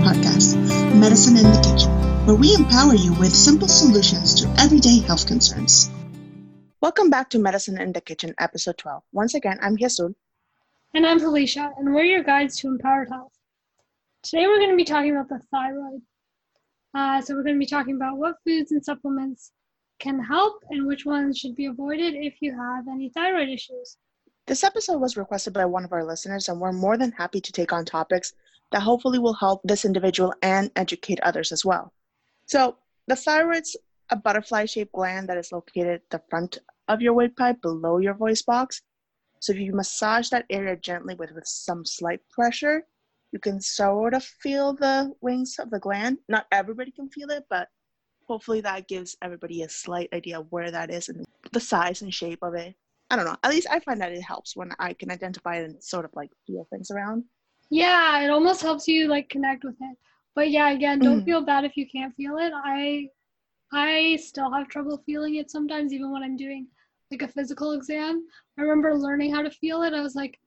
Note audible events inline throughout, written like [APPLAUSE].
podcast, Medicine in the Kitchen, where we empower you with simple solutions to everyday health concerns. Welcome back to Medicine in the Kitchen, episode 12. Once again, I'm Yasun. And I'm Felicia, and we're your guides to empowered health. Today we're going to be talking about the thyroid. Uh, so we're going to be talking about what foods and supplements can help and which ones should be avoided if you have any thyroid issues. This episode was requested by one of our listeners, and we're more than happy to take on topics that hopefully will help this individual and educate others as well. So, the thyroid's a butterfly shaped gland that is located at the front of your windpipe below your voice box. So, if you massage that area gently with, with some slight pressure, you can sort of feel the wings of the gland. Not everybody can feel it, but hopefully that gives everybody a slight idea of where that is and the size and shape of it. I don't know. At least I find that it helps when I can identify and sort of like feel things around. Yeah, it almost helps you like connect with it. But yeah, again, don't mm. feel bad if you can't feel it. I I still have trouble feeling it sometimes even when I'm doing like a physical exam. I remember learning how to feel it. I was like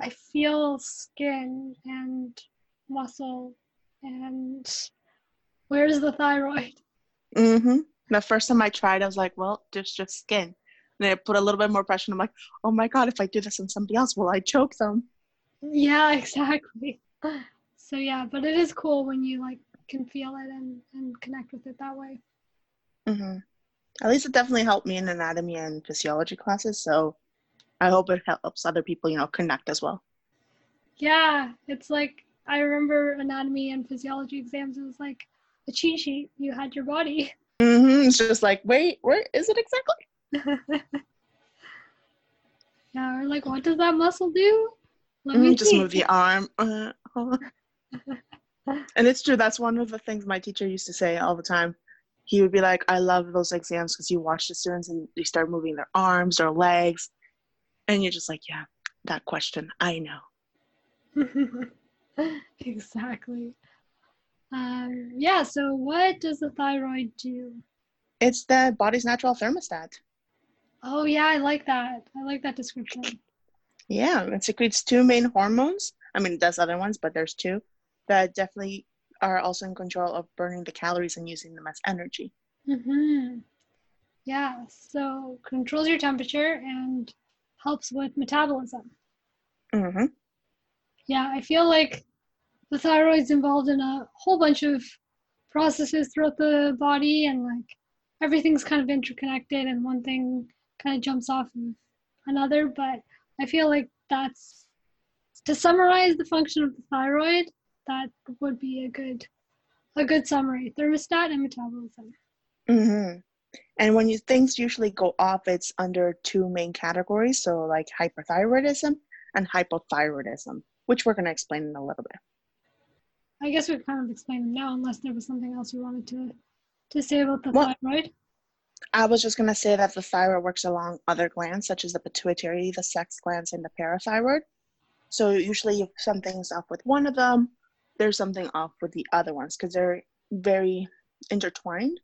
I feel skin and muscle and where's the thyroid? Mm-hmm. The first time I tried, I was like, well, there's just skin. And I put a little bit more pressure. And I'm like, oh my God, if I do this on somebody else, will I choke them? Yeah, [LAUGHS] exactly. So yeah, but it is cool when you like can feel it and, and connect with it that way. Mm-hmm. At least it definitely helped me in anatomy and physiology classes. So I hope it helps other people, you know, connect as well. Yeah, it's like I remember anatomy and physiology exams. It was like a cheat sheet. You had your body. Mm-hmm. It's just like, wait, where is it exactly? [LAUGHS] yeah, we're like, what does that muscle do? Let mm, me just move the arm. Uh, [LAUGHS] and it's true. That's one of the things my teacher used to say all the time. He would be like, I love those exams because you watch the students and they start moving their arms, their legs. And you're just like, yeah, that question, I know. [LAUGHS] exactly. Um, yeah, so what does the thyroid do? It's the body's natural thermostat. Oh, yeah, I like that. I like that description. Yeah, it secretes two main hormones. I mean, it does other ones, but there's two that definitely are also in control of burning the calories and using them as energy. Mm-hmm. Yeah, so controls your temperature and helps with metabolism. Mm-hmm. Yeah, I feel like the thyroid's involved in a whole bunch of processes throughout the body and like everything's kind of interconnected and one thing kind of jumps off of another but i feel like that's to summarize the function of the thyroid that would be a good a good summary thermostat and metabolism mm-hmm. and when you things usually go off it's under two main categories so like hyperthyroidism and hypothyroidism which we're going to explain in a little bit I guess we've kind of explained them now, unless there was something else you wanted to to say about the well, thyroid. I was just gonna say that the thyroid works along other glands, such as the pituitary, the sex glands, and the parathyroid. So usually, if something's off with one of them, there's something off with the other ones because they're very intertwined.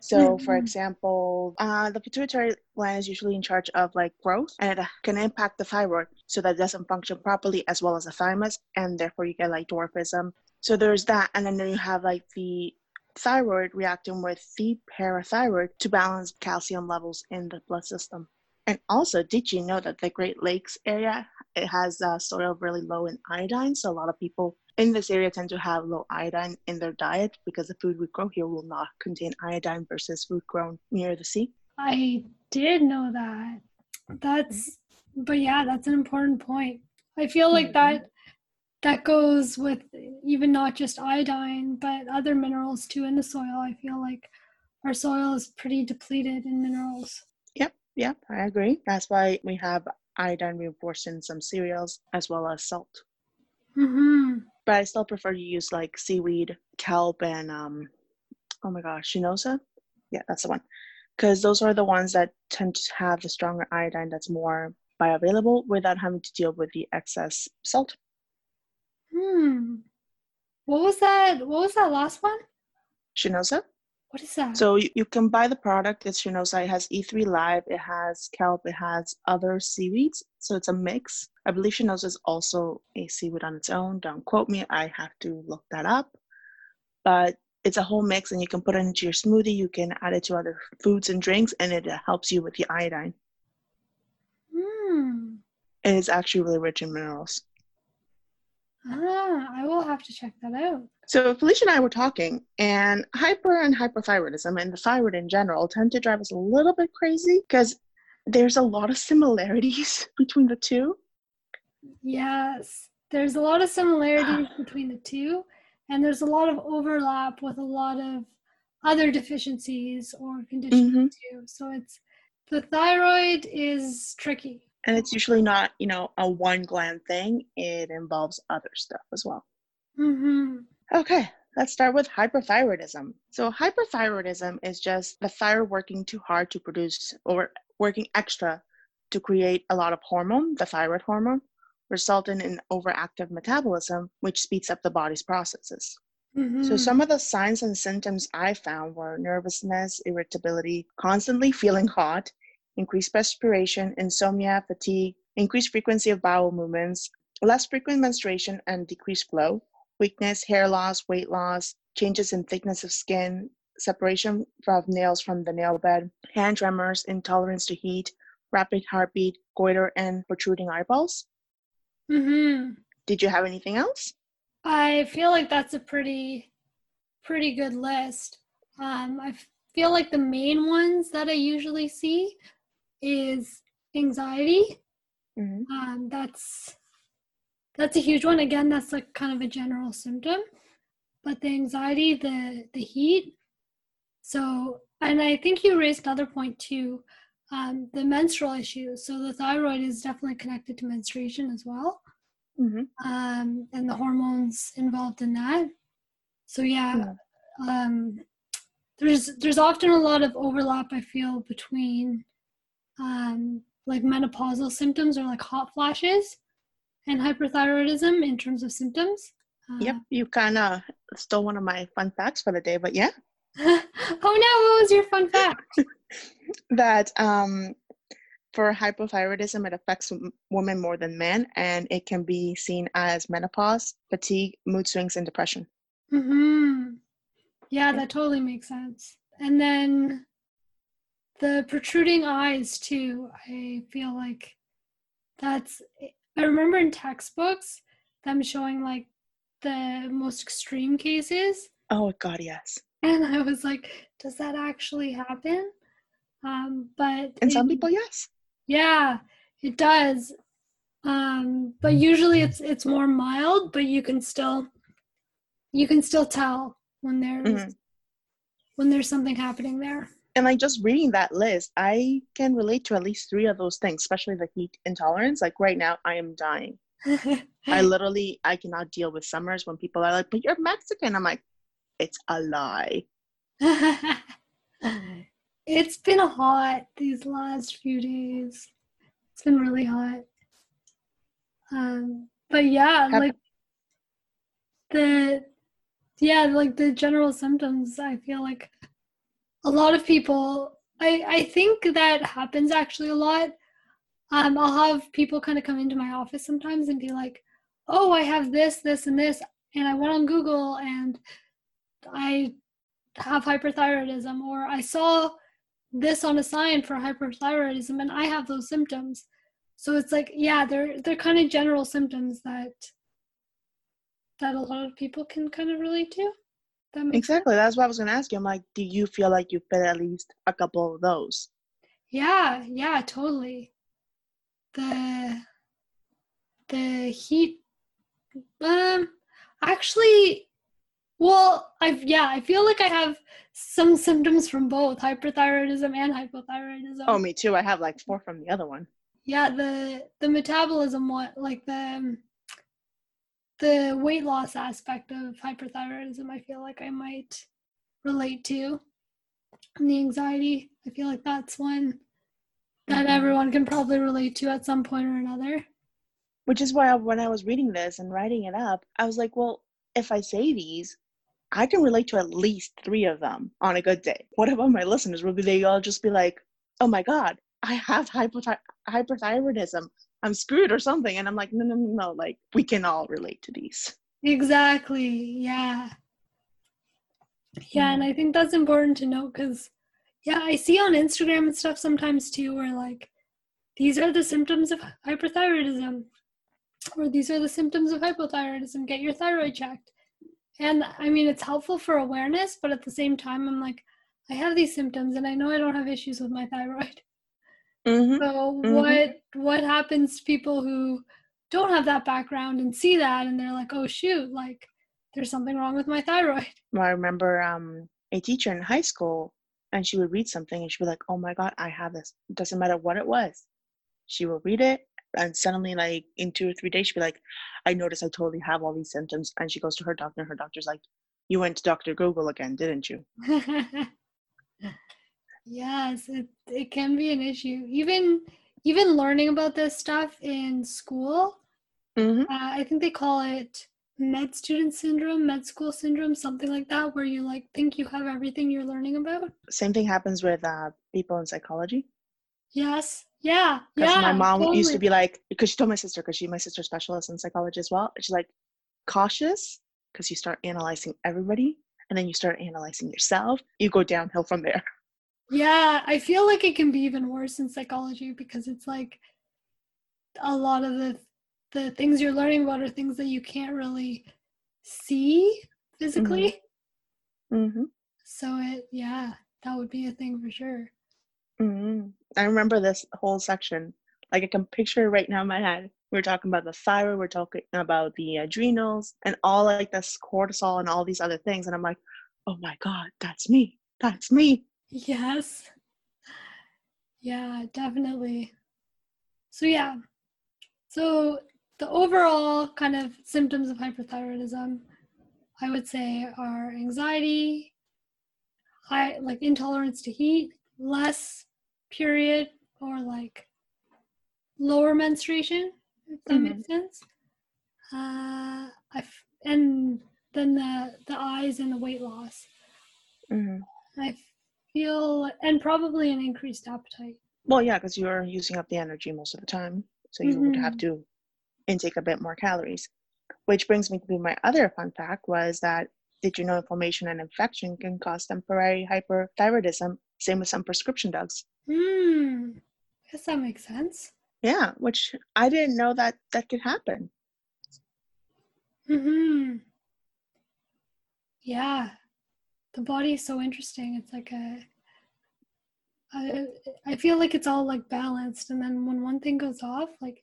So, mm-hmm. for example, uh, the pituitary gland is usually in charge of like growth, and it can impact the thyroid so that it doesn't function properly, as well as the thymus, and therefore you get like dwarfism. So there's that, and then you have like the thyroid reacting with the parathyroid to balance calcium levels in the blood system. And also, did you know that the Great Lakes area it has uh, soil really low in iodine? So a lot of people in this area tend to have low iodine in their diet because the food we grow here will not contain iodine versus food grown near the sea. I did know that. That's, but yeah, that's an important point. I feel like mm-hmm. that that goes with even not just iodine, but other minerals too in the soil. I feel like our soil is pretty depleted in minerals. Yep, yep, I agree. That's why we have iodine reinforced in some cereals as well as salt. Mm-hmm but I still prefer to use like seaweed, kelp, and um, oh my gosh, shinosa. Yeah, that's the one. Because those are the ones that tend to have the stronger iodine that's more bioavailable without having to deal with the excess salt. Hmm. What was that? What was that last one? Shinosa. What is that? So you, you can buy the product. It's Shinosa. It has E3 Live. It has kelp. It has other seaweeds. So it's a mix I believe shinoza is also a seaweed on its own. Don't quote me. I have to look that up. But it's a whole mix, and you can put it into your smoothie. You can add it to other foods and drinks, and it helps you with the iodine. Hmm. It is actually really rich in minerals. Ah, I will have to check that out. So Felicia and I were talking, and hyper and hyperthyroidism and the thyroid in general tend to drive us a little bit crazy because there's a lot of similarities [LAUGHS] between the two. Yes, there's a lot of similarities [SIGHS] between the two, and there's a lot of overlap with a lot of other deficiencies or conditions Mhm. too. So it's the thyroid is tricky. And it's usually not, you know, a one gland thing. It involves other stuff as well. hmm Okay, let's start with hyperthyroidism. So, hyperthyroidism is just the thyroid working too hard to produce or working extra to create a lot of hormone, the thyroid hormone, resulting in overactive metabolism, which speeds up the body's processes. hmm So, some of the signs and symptoms I found were nervousness, irritability, constantly feeling hot, increased perspiration, insomnia, fatigue, increased frequency of bowel movements, less frequent menstruation and decreased flow, weakness, hair loss, weight loss, changes in thickness of skin, separation of nails from the nail bed, hand tremors, intolerance to heat, rapid heartbeat, goiter, and protruding eyeballs. hmm Did you have anything else? I feel like that's a pretty pretty good list. Um, I feel like the main ones that I usually see is anxiety. Mhm. Um, that's that's a huge one. Again, that's like kind of a general symptom, but the anxiety, the the heat. So, and I think you raised another point too, um, the menstrual issues. So the thyroid is definitely connected to menstruation as well Mhm. um, and the hormones involved in that. So yeah, um, there's there's often a lot of overlap. I feel between um, like menopausal symptoms or like hot flashes and hyperthyroidism in terms of symptoms. Uh, Yep, you kind of stole one of my fun facts for the day, but yeah. [LAUGHS] oh no! What was your fun fact? [LAUGHS] that um, for hypothyroidism, it affects women more than men, and it can be seen as menopause, fatigue, mood swings, and depression. hmm Yeah, that totally makes sense. And then the protruding eyes too. I feel like that's. I remember in textbooks them showing like the most extreme cases, Oh God, yes. and I was like, does that actually happen? Um, but And some people, yes. yeah, it does. Um, but usually it's it's more mild, but you can still you can still tell when there's Mhm. when there's something happening there. And like just reading that list, I can relate to at least three of those things, especially the heat intolerance. Like right now, I am dying. [LAUGHS] I literally, I cannot deal with summers when people are like, "But you're Mexican." I'm like, it's a lie. [LAUGHS] it's been hot these last few days. It's been really hot. Um, but yeah, Have- like the yeah, like the general symptoms. I feel like a lot of people. I I think that happens actually a lot. Um, I'll have people kind of come into my office sometimes and be like, "Oh, I have this, this, and this," and I went on Google and I have hyperthyroidism, or I saw this on a sign for hyperthyroidism and I have those symptoms. So it's like, yeah, they're they're kind of general symptoms that that a lot of people can kind of relate to. That Exactly. That's what I was gonna ask you. I'm like, do you feel like you fit at least a couple of those? Yeah, yeah, totally. The the heat um actually well, I've yeah, I feel like I have some symptoms from both hyperthyroidism and hypothyroidism. Oh, me too. I have like four from the other one. Yeah, the the metabolism one, like the um, the weight loss aspect of hyperthyroidism, I feel like I might relate to. And the anxiety, I feel like that's one that Mhm. everyone can probably relate to at some point or another. Which is why I, when I was reading this and writing it up, I was like, well, if I say these, I can relate to at least three of them on a good day. What about my listeners? Will they all just be like, oh my God, I have hypothy- hyperthyroidism. I'm screwed or something. And I'm like, no, no, no, no. Like we can all relate to these. Exactly. Yeah. Yeah, and I think that's important to note because, yeah, I see on Instagram and stuff sometimes too, where like these are the symptoms of hyperthyroidism, or these are the symptoms of hypothyroidism. Get your thyroid checked. And I mean, it's helpful for awareness, but at the same time, I'm like, I have these symptoms, and I know I don't have issues with my thyroid. Mm-hmm. So Mhm. what what happens to people who don't have that background and see that, and they're like, oh shoot, like there's something wrong with my thyroid. [LAUGHS] Well, I remember um, a teacher in high school, and she would read something, and she'd be like, "Oh my God, I have this." It doesn't matter what it was. She would read it, and suddenly, like in two or three days, she'd be like, "I notice I totally have all these symptoms." And she goes to her doctor, and her doctor's like, "You went to Doctor Google again, didn't you?" [LAUGHS] yes, it it can be an issue. Even even learning about this stuff in school, Mm-hmm. uh, I think they call it med student syndrome, med school syndrome, something like that, where you like think you have everything you're learning about. Same thing happens with uh, people in psychology. Yes. Yeah. Because Yeah. my mom used to be like, because she told my sister, because she my sister specialist in psychology as well. She's like, cautious, because you start analyzing everybody, and then you start analyzing yourself. You go downhill from there. Yeah, I feel like it can be even worse in psychology because it's like a lot of the the things you're learning about are things that you can't really see physically. Mm-hmm. So it yeah, that would be a thing for sure. Mm-hmm. I remember this whole section. Like I can picture it right now in my head. We're talking about the thyroid, we're talking about the adrenals, and all like this cortisol and all these other things. And I'm like, oh my God, that's me. That's me. Yes. Yeah, definitely. So yeah. So the overall kind of symptoms of hyperthyroidism I would say are anxiety, high like intolerance to heat, less period or like lower menstruation, if that makes sense. Uh I f- and then the the eyes and the weight loss. hmm I feel, and probably an increased appetite. Well, yeah, because you're using up the energy most of the time. So you would have Mhm. to intake a bit more calories. Which brings me to my other fun fact was that did you know inflammation and infection can cause temporary hyperthyroidism, same with some prescription drugs? Hmm. Guess that makes sense. Yeah, which I didn't know that that could happen. Hmm. Yeah. The body is so interesting. It's like a. I, I feel like it's all like balanced, and then when one thing goes off, like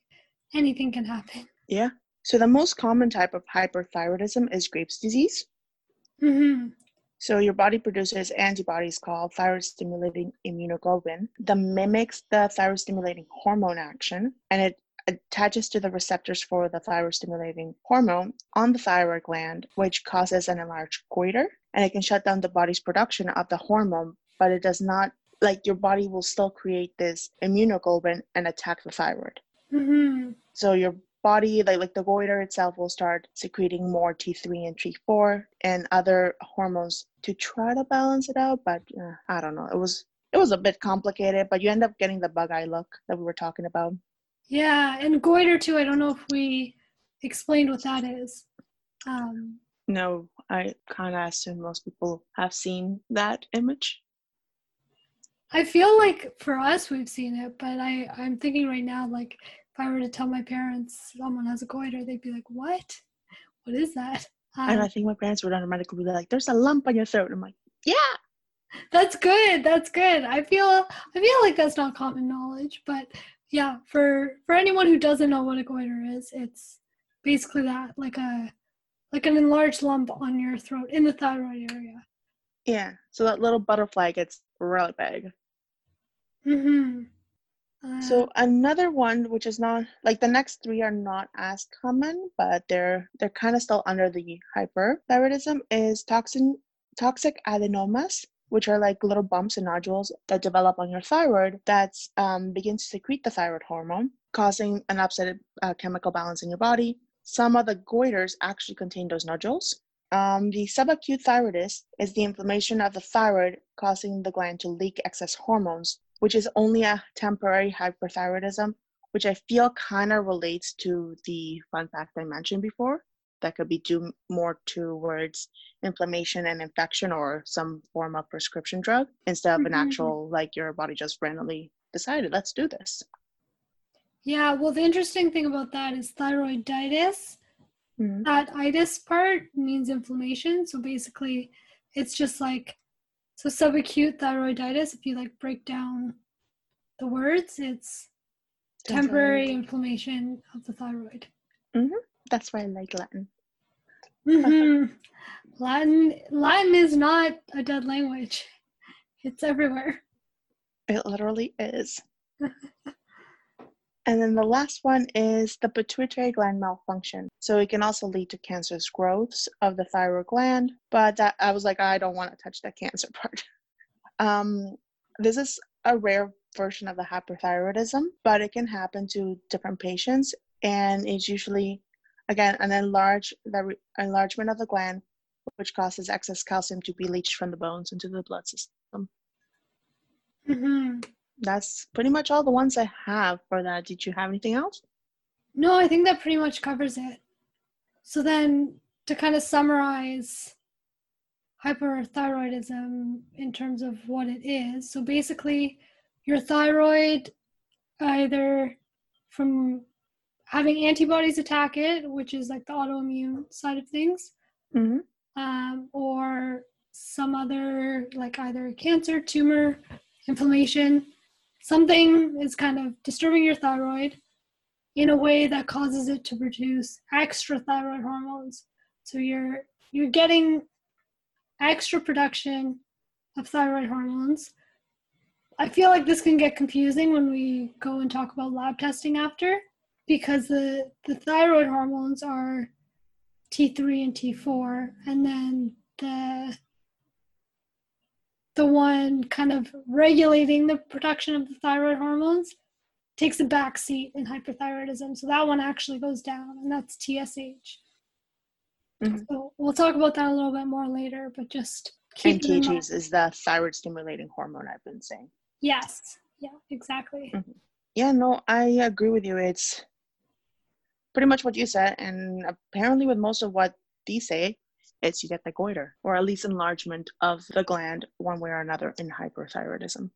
anything can happen. Yeah. So the most common type of hyperthyroidism is Graves' disease. Hmm. So your body produces antibodies called thyroid stimulating immunoglobulin that mimics the thyroid stimulating hormone action and it attaches to the receptors for the thyroid stimulating hormone on the thyroid gland, which causes an enlarged goiter and it can shut down the body's production of the hormone, but it does not like your body will still create this immunoglobulin and attack the thyroid. Hmm. So your body, like like the goiter itself, will start secreting more T3 and T4 and other hormones to try to balance it out. But uh, I don't know. It was it was a bit complicated, but you end up getting the bug eye look that we were talking about. Yeah, and goiter too. I don't know if we explained what that is. Um, No, I kind of assume most people have seen that image. I feel like for us we've seen it, but I I'm thinking right now like if I were to tell my parents someone has a goiter, they'd be like, "What? What is that?" and I Um, think my parents would automatically be like, "There's a lump on your throat." I'm like, "Yeah." that's good. That's good. I feel I feel like that's not common knowledge, but yeah, for for anyone who doesn't know what a goiter is, it's basically that like a like an enlarged lump on your throat in the thyroid area. Yeah. So that little butterfly gets really big. Mm-hmm. Uh, So another one, which is not like the next three are not as common, but they're they're kind of still under the hyperthyroidism, is toxin toxic adenomas, which are like little bumps and nodules that develop on your thyroid that um, begins to secrete the thyroid hormone, causing an upset uh, chemical balance in your body. Some of the goiters actually contain those nodules. Um, the subacute thyroiditis is the inflammation of the thyroid causing the gland to leak excess hormones, which is only a temporary hyperthyroidism, which I feel kind of relates to the fun fact I mentioned before. That could be due more towards inflammation and infection or some form of prescription drug instead of an Mhm. actual, like your body just randomly decided, let's do this. Yeah, well, the interesting thing about that is thyroiditis. Mhm. That itis part means inflammation. So basically, it's just like so subacute thyroiditis. If you like break down the words, it's temporary inflammation of the thyroid. That's why I like Latin. Mhm. Latin Latin is not a dead language. It's everywhere. It literally is. [LAUGHS] and then the last one is the pituitary gland malfunction. So it can also lead to cancerous growths of the thyroid gland, but that, I was like, I don't want to touch that cancer [LAUGHS] part. Um, this is a rare version of the hyperthyroidism, but it can happen to different patients, and it's usually, again, an enlarge the re- enlargement of the gland, which causes excess calcium to be leached from the bones into the blood system. hmm that's pretty much all the ones I have for that. Did you have anything else? No, I think that pretty much covers it. So then, to kind of summarize hyperthyroidism in terms of what it is, so basically, your thyroid either from having antibodies attack it, which is like the autoimmune side of things, Mm-hmm. um, or some other, like either cancer, tumor, inflammation, something is kind of disturbing your thyroid in a way that causes it to produce extra thyroid hormones. So you're you're getting extra production of thyroid hormones. I feel like this can get confusing when we go and talk about lab testing after because the the thyroid hormones are T3 and T4 and then the the one kind of regulating the production of the thyroid hormones takes a back seat in hyperthyroidism. So that one actually goes down, and that's TSH. Mhm. So we'll talk about that a little bit more later, but just And keep it. TSH is the thyroid stimulating hormone I've been saying. Yes. Yeah, exactly. Yeah, no, I agree with you. It's pretty much what you said, and apparently with most of what these say, it's you get the goiter or at least enlargement of the gland one way or another in hyperthyroidism.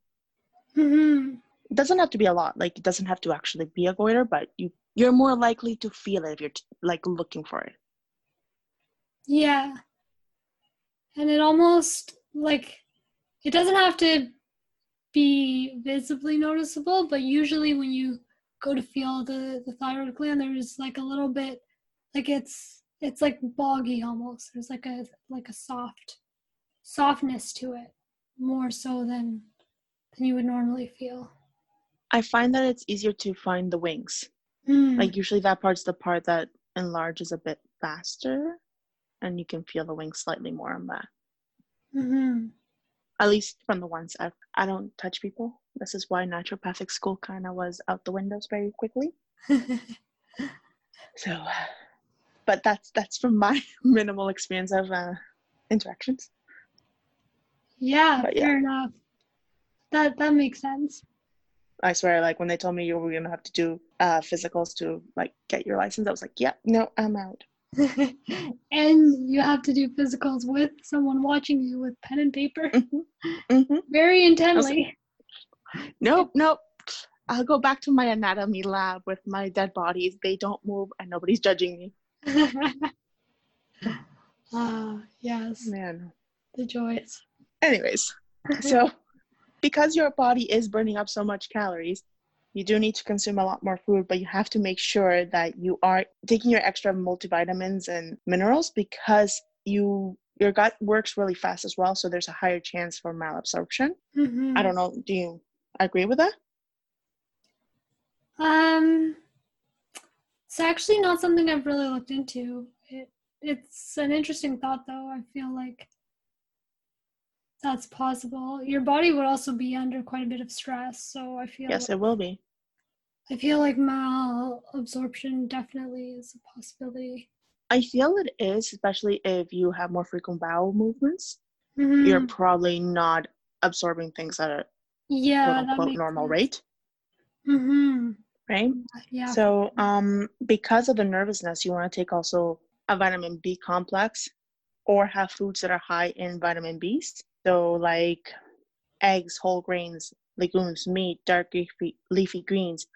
hmm It doesn't have to be a lot. Like it doesn't have to actually be a goiter, but you you're more likely to feel it if you're like looking for it. Yeah. And it almost like it doesn't have to be visibly noticeable, but usually when you go to feel the, the thyroid gland, there's like a little bit like it's it's like boggy almost. There's like a like a soft softness to it, more so than than you would normally feel. I find that it's easier to find the wings. Mm. Like usually that part's the part that enlarges a bit faster and you can feel the wings slightly more on that. hmm At least from the ones I've I don't touch people. This is why naturopathic school kind of was out the windows very quickly. [LAUGHS] So but that's that's from my [LAUGHS] minimal experience of uh, interactions. yeah, But yeah. fair enough. That that makes sense. I swear, like when they told me you were gonna have to do uh, physicals to like get your license, I was like, "Yep, no, I'm out." [LAUGHS] and you have to do physicals with someone watching you with pen and paper hmm [LAUGHS] very intently. Nope, nope. I'll go back to my anatomy lab with my dead bodies. They don't move, and nobody's judging me. [LAUGHS] Ah, yes, Man. the joys. Anyways, so because your body is burning up so much calories, you do need to consume a lot more food, but you have to make sure that you are taking your extra multivitamins and minerals because you your gut works really fast as well, so there's a higher chance for malabsorption. Mhm. I don't know. Do you agree with that? Um, it's actually not something I've really looked into. It it's an interesting thought, though. I feel like that's possible. Your body would also be under quite a bit of stress, so I feel Yes, it will be. I feel like malabsorption definitely is a possibility. I feel it is, especially if you have more frequent bowel movements. Mhm. You're probably not absorbing things at a yeah, quote unquote normal sense. rate. Mm-hmm. Right? Yeah. So, um, because of the nervousness, you want to take also a vitamin B complex or have foods that are high in vitamin Bs. So, like eggs, whole grains, legumes, meat, dark leafy, leafy greens,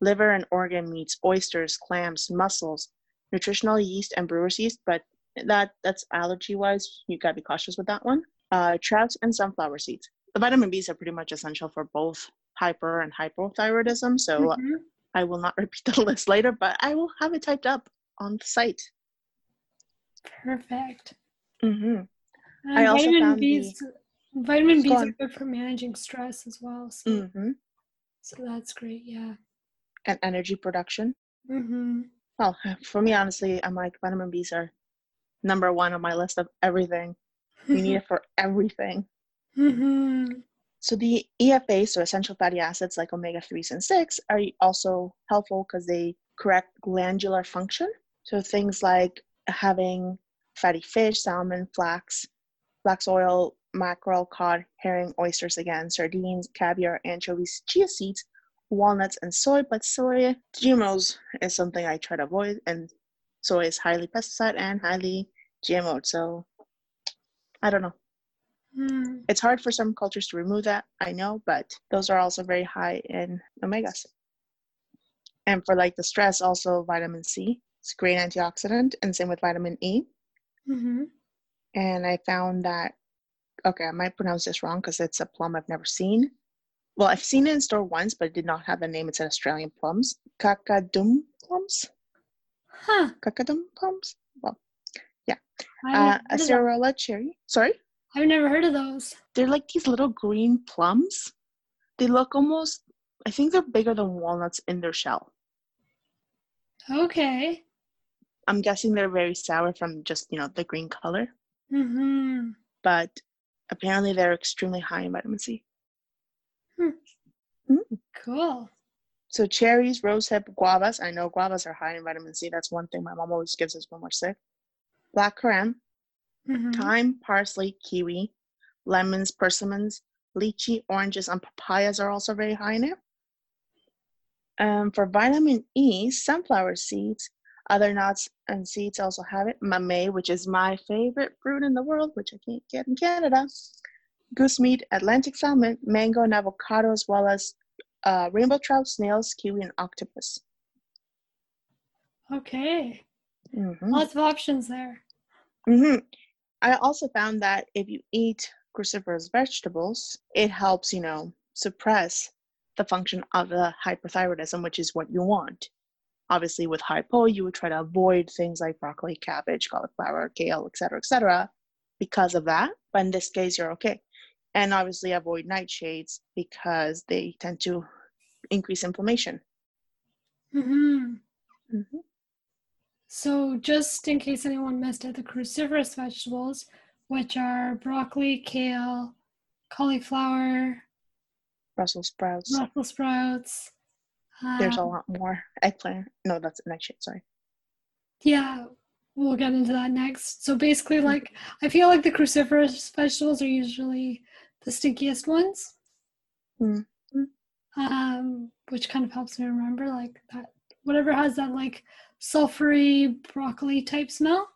liver and organ meats, oysters, clams, mussels, nutritional yeast, and brewer's yeast. But that that's allergy wise. You gotta be cautious with that one. Uh, trout and sunflower seeds. The vitamin Bs are pretty much essential for both hyper and hypothyroidism. So Mhm. I will not [LAUGHS] repeat the list later, but I will have it typed up on the site. Perfect. hmm And I also vitamin found the- vitamin B's are good for managing stress as well. So, hmm so that's great. Yeah. And energy production. Mm-hmm. Well, [LAUGHS] for me, honestly, I'm like vitamin Bs are number one on my list of everything. We need it [LAUGHS] for everything. mm-hmm. So the EFA, so essential fatty acids like omega 3s and 6, are also helpful because they correct glandular function. So things like having fatty fish, salmon, flax, flax oil, mackerel, cod, herring, oysters again, sardines, caviar, anchovies, chia seeds, walnuts, and soy. But soy, GMOs is something I try to avoid, and soy is highly pesticide and highly GMO. So I don't know. Mm. It's hard for some cultures to remove that, I know, but those are also very high in omegas. And for like the stress, also vitamin C. It's a great antioxidant, and same with vitamin E. Mm-hmm. And I found that, okay, I might pronounce this wrong because it's a plum I've never seen. Well, I've seen it in store once, but it did not have the name. It's said Australian plums. Kakadum plums? Huh. Kakadum plums? Well, I've, uh, a heard of Acerola cherry. Sorry? I've never heard of those. they're like these little green plums. They look almost, I think they're bigger than walnuts in their shell. Okay. I'm guessing they're very sour from just, you know, the green color, Mm-hmm. but apparently they're extremely high in vitamin C. Hmm. Cool. So cherries, rosehip, guavas. I know guavas are high in vitamin C. That's one thing my mom always gives us when we're sick. Black currant, Mm-hmm. thyme, parsley, kiwi, lemons, persimmons, lychee, oranges, and papayas are also very high in it. Um, for vitamin E, sunflower seeds, other nuts and seeds also have it. Mamey, which is my favorite fruit in the world, which I can't get in Canada. Goose meat, Atlantic salmon, mango, and avocado, as well as uh, rainbow trout, snails, kiwi, and octopus. Okay. Mhm. Lots of options there. hmm I also found that if you eat cruciferous vegetables, it helps, you know, suppress the function of the hyperthyroidism, which is what you want. Obviously, with hypo, you would try to avoid things like broccoli, cabbage, cauliflower, kale, etc., etc., because of that. But in this case, you're okay. And obviously, avoid nightshades because they tend to increase inflammation. Mm-hmm. hmm So, just in case anyone missed it, the cruciferous vegetables, which are broccoli, kale, cauliflower, Brussels sprouts. Brussels sprouts. There's a um, lot more. Eggplant. No, that's nightshade. Sorry. Yeah, we'll get into that next. So basically, like I feel like the cruciferous vegetables are usually the stinkiest ones, Mm. um, which kind of helps me remember like that whatever has that like sulfury broccoli type smell.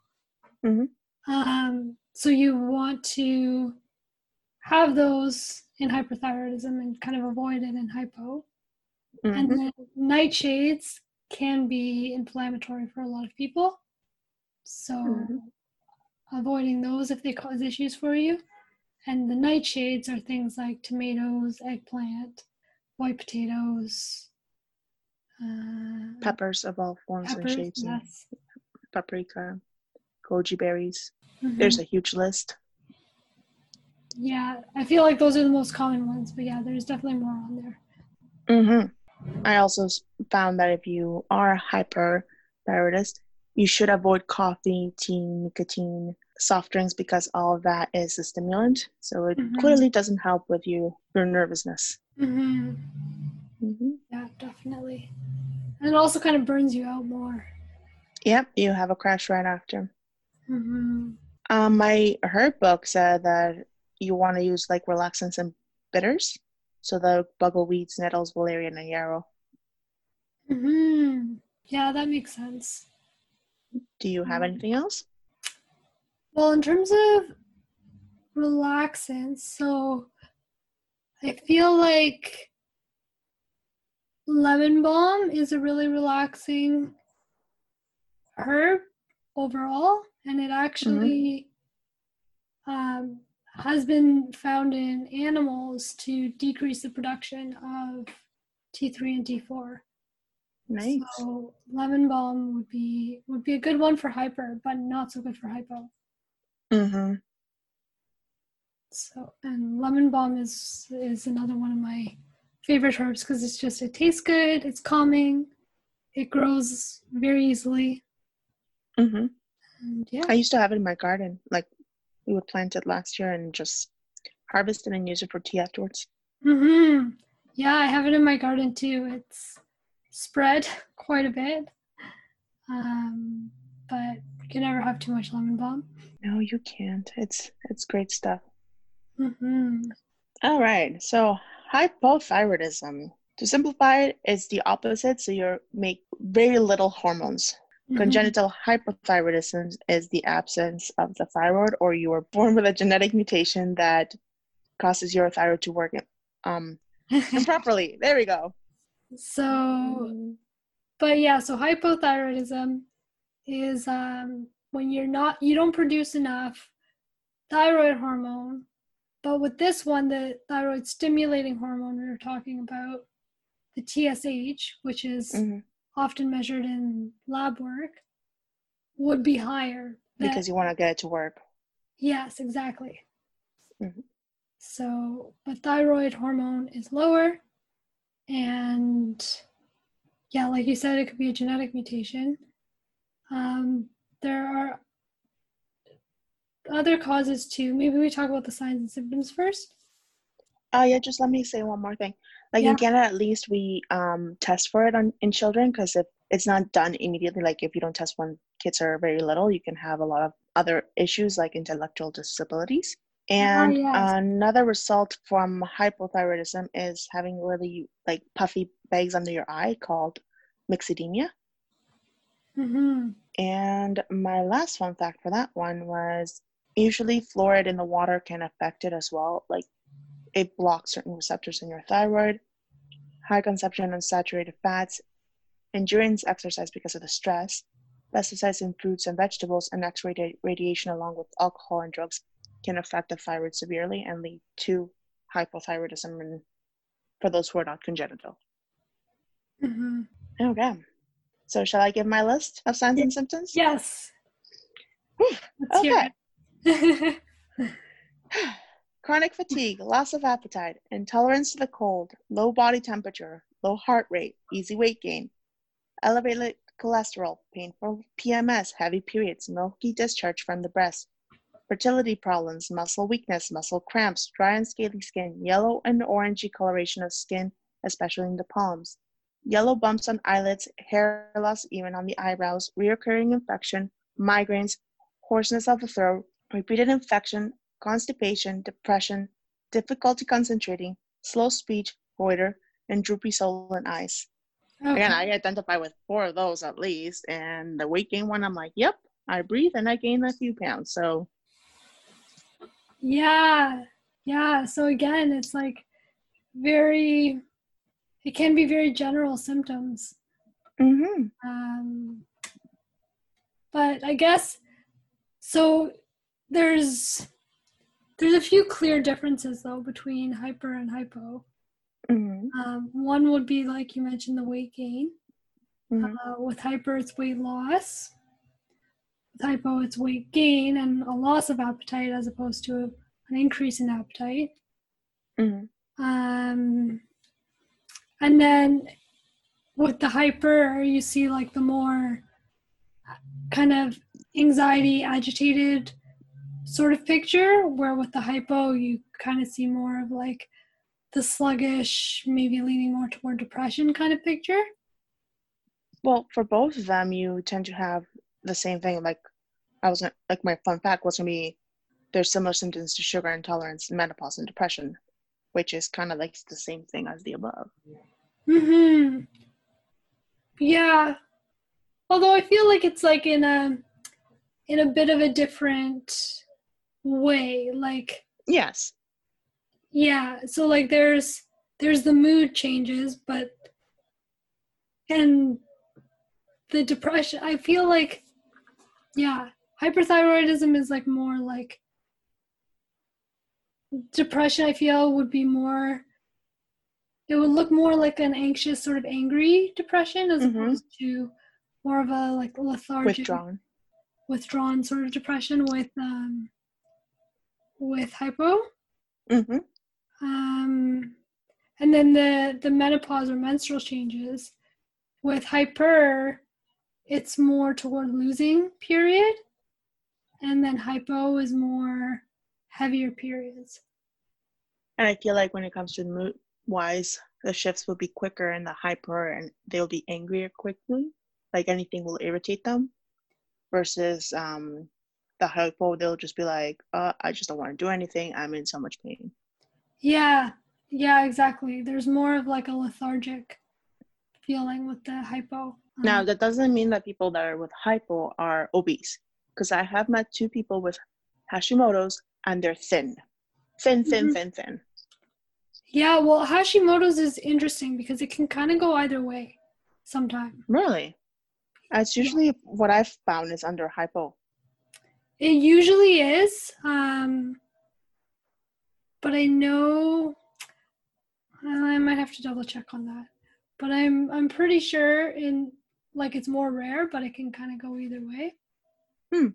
Mhm. Um, so you want to have those in hyperthyroidism and kind of avoid it in hypo. Mhm. And then nightshades can be inflammatory for a lot of people. So Mhm. avoiding those if they cause issues for you. And the nightshades are things like tomatoes, eggplant, white potatoes, uh, peppers of all forms and peppers. shapes, and Yes. paprika, goji berries. Mhm. There's a huge list. Yeah, I feel like those are the most common ones, but yeah, there's definitely more on there. hmm I also found that if you are hyperthyroidist, you should avoid coffee, tea, nicotine, soft drinks because all of that is a stimulant. So it Mhm. clearly doesn't help with you your nervousness. hmm hmm Yeah, definitely. And it also kind of burns you out more. Yep, you have a crash right after. hmm Um, my herb book said that you want to use like relaxants and bitters. So the bugleweeds, nettles, valerian, and yarrow. hmm Yeah, that makes sense. Do you have Mm. anything else? Well, in terms of relaxants, so I feel like lemon balm is a really relaxing herb overall, and it actually um, has been found in animals to decrease the production of T3 and T4. Nice. So lemon balm would be would be a good one for hyper, but not so good for hypo. Mm-hmm. So and lemon balm is is another one of my favorite herbs because it's just it tastes good, it's calming, it grows very easily, Mm-hmm. and yeah. I used to have it in my garden. Like we would plant it last year and just harvest it and use it for tea afterwards. hmm Yeah, I have it in my garden too. It's spread [LAUGHS] quite a bit, um, but you can never have too much lemon balm. No, you can't. It's it's great stuff. hmm All right. So hypothyroidism. To simplify it, it's the opposite. So you make very little hormones. Congenital hypothyroidism is the absence of the thyroid, or you were born with a genetic mutation that causes your thyroid to work um, [LAUGHS] improperly. There we go. so, but yeah, so hypothyroidism is um, when you're not, you don't produce enough thyroid hormone. But with this one, the thyroid stimulating hormone we were talking about, the TSH, which is Mhm. often measured in lab work, would be higher. That- Because you want to get it to work. Yes, exactly. Mhm. So, but thyroid hormone is lower, and yeah, like you said, it could be a genetic mutation. Um, there are other causes too. Maybe we talk about the signs and symptoms first. Oh yeah, just let me say one more thing. Like Yeah. in Canada, at least we um, test for it on in children because if it's not done immediately, like if you don't test when kids are very little, you can have a lot of other issues like intellectual disabilities. And yes. another result from hypothyroidism is having really like puffy bags under your eye called myxedema. hmm And my last fun fact for that one was usually fluoride in the water can affect it as well. Like it blocks certain receptors in your thyroid, high consumption of saturated fats, endurance exercise because of the stress, pesticides in fruits and vegetables, and X ray radiation along with alcohol and drugs can affect the thyroid severely and lead to hypothyroidism for those who are not congenital. hmm Okay. So shall I give my list of signs and symptoms? Yes. Whew, Let's hear it. [LAUGHS] Chronic fatigue, loss of appetite, intolerance to the cold, low body temperature, low heart rate, easy weight gain, elevated cholesterol, painful PMS, heavy periods, milky discharge from the breast, fertility problems, muscle weakness, muscle cramps, dry and scaly skin, yellow and orangey coloration of skin, especially in the palms, yellow bumps on eyelids, hair loss even on the eyebrows, reoccurring infection, migraines, hoarseness of the throat, repeated infection, constipation, depression, difficulty concentrating, slow speech, goiter, and droopy swollen eyes. Again, I identify with four of those at least. And the weight gain one, I'm like, yep, I breathe and I gain a few pounds. So, Yeah, yeah. So again, it's like very, it can be very general symptoms. mm-hmm. Um, but I guess so. There's there's a few clear differences though between hyper and hypo. Mm-hmm. Um, one would be like you mentioned the weight gain. Mhm. Uh, with hyper, it's weight loss. With hypo, it's weight gain and a loss of appetite as opposed to an increase in appetite. Mhm. Um, and then with the hyper, you see like the more kind of anxiety, agitated sort of picture, where with the hypo, you kind of see more of like the sluggish, maybe leaning more toward depression kind of picture. Well, for both of them, you tend to have the same thing. Like, I was gonna- like, my fun fact was gonna be there's similar symptoms to sugar intolerance, menopause, and depression, which is kind of like the same thing as the above. hmm Yeah. Although I feel like it's like in a in a bit of a different way. Like Yes. yeah, so like there's there's the mood changes, but and the depression I feel like yeah, hyperthyroidism is like more like depression I feel would be more it would look more like an anxious sort of angry depression as Mhm. opposed to more of a like lethargic Withdrawn. withdrawn sort of depression with um with hypo Mm-hmm. um and then the the menopause or menstrual changes with hyper it's more toward losing period and then hypo is more heavier periods And I feel like when it comes to mood wise, the shifts will be quicker in the hyper and they'll be angrier quickly. Like anything will irritate them. Versus um the hypo, they'll just be like, uh, I just don't want to do anything. I'm in so much pain. yeah yeah exactly there's more of like a lethargic feeling with the hypo Now Um, that doesn't mean that people that are with hypo are obese. Because I have met two people with Hashimoto's and they're thin. Thin, thin, Mhm. thin, thin. yeah well hashimoto's is interesting because it can kind of go either way sometimes Really? That's usually what I've found is under hypo. It usually is. Um, but I know I might have to double check on that. But I'm I'm pretty sure in like it's more rare, but it can kind of go either way. Hmm.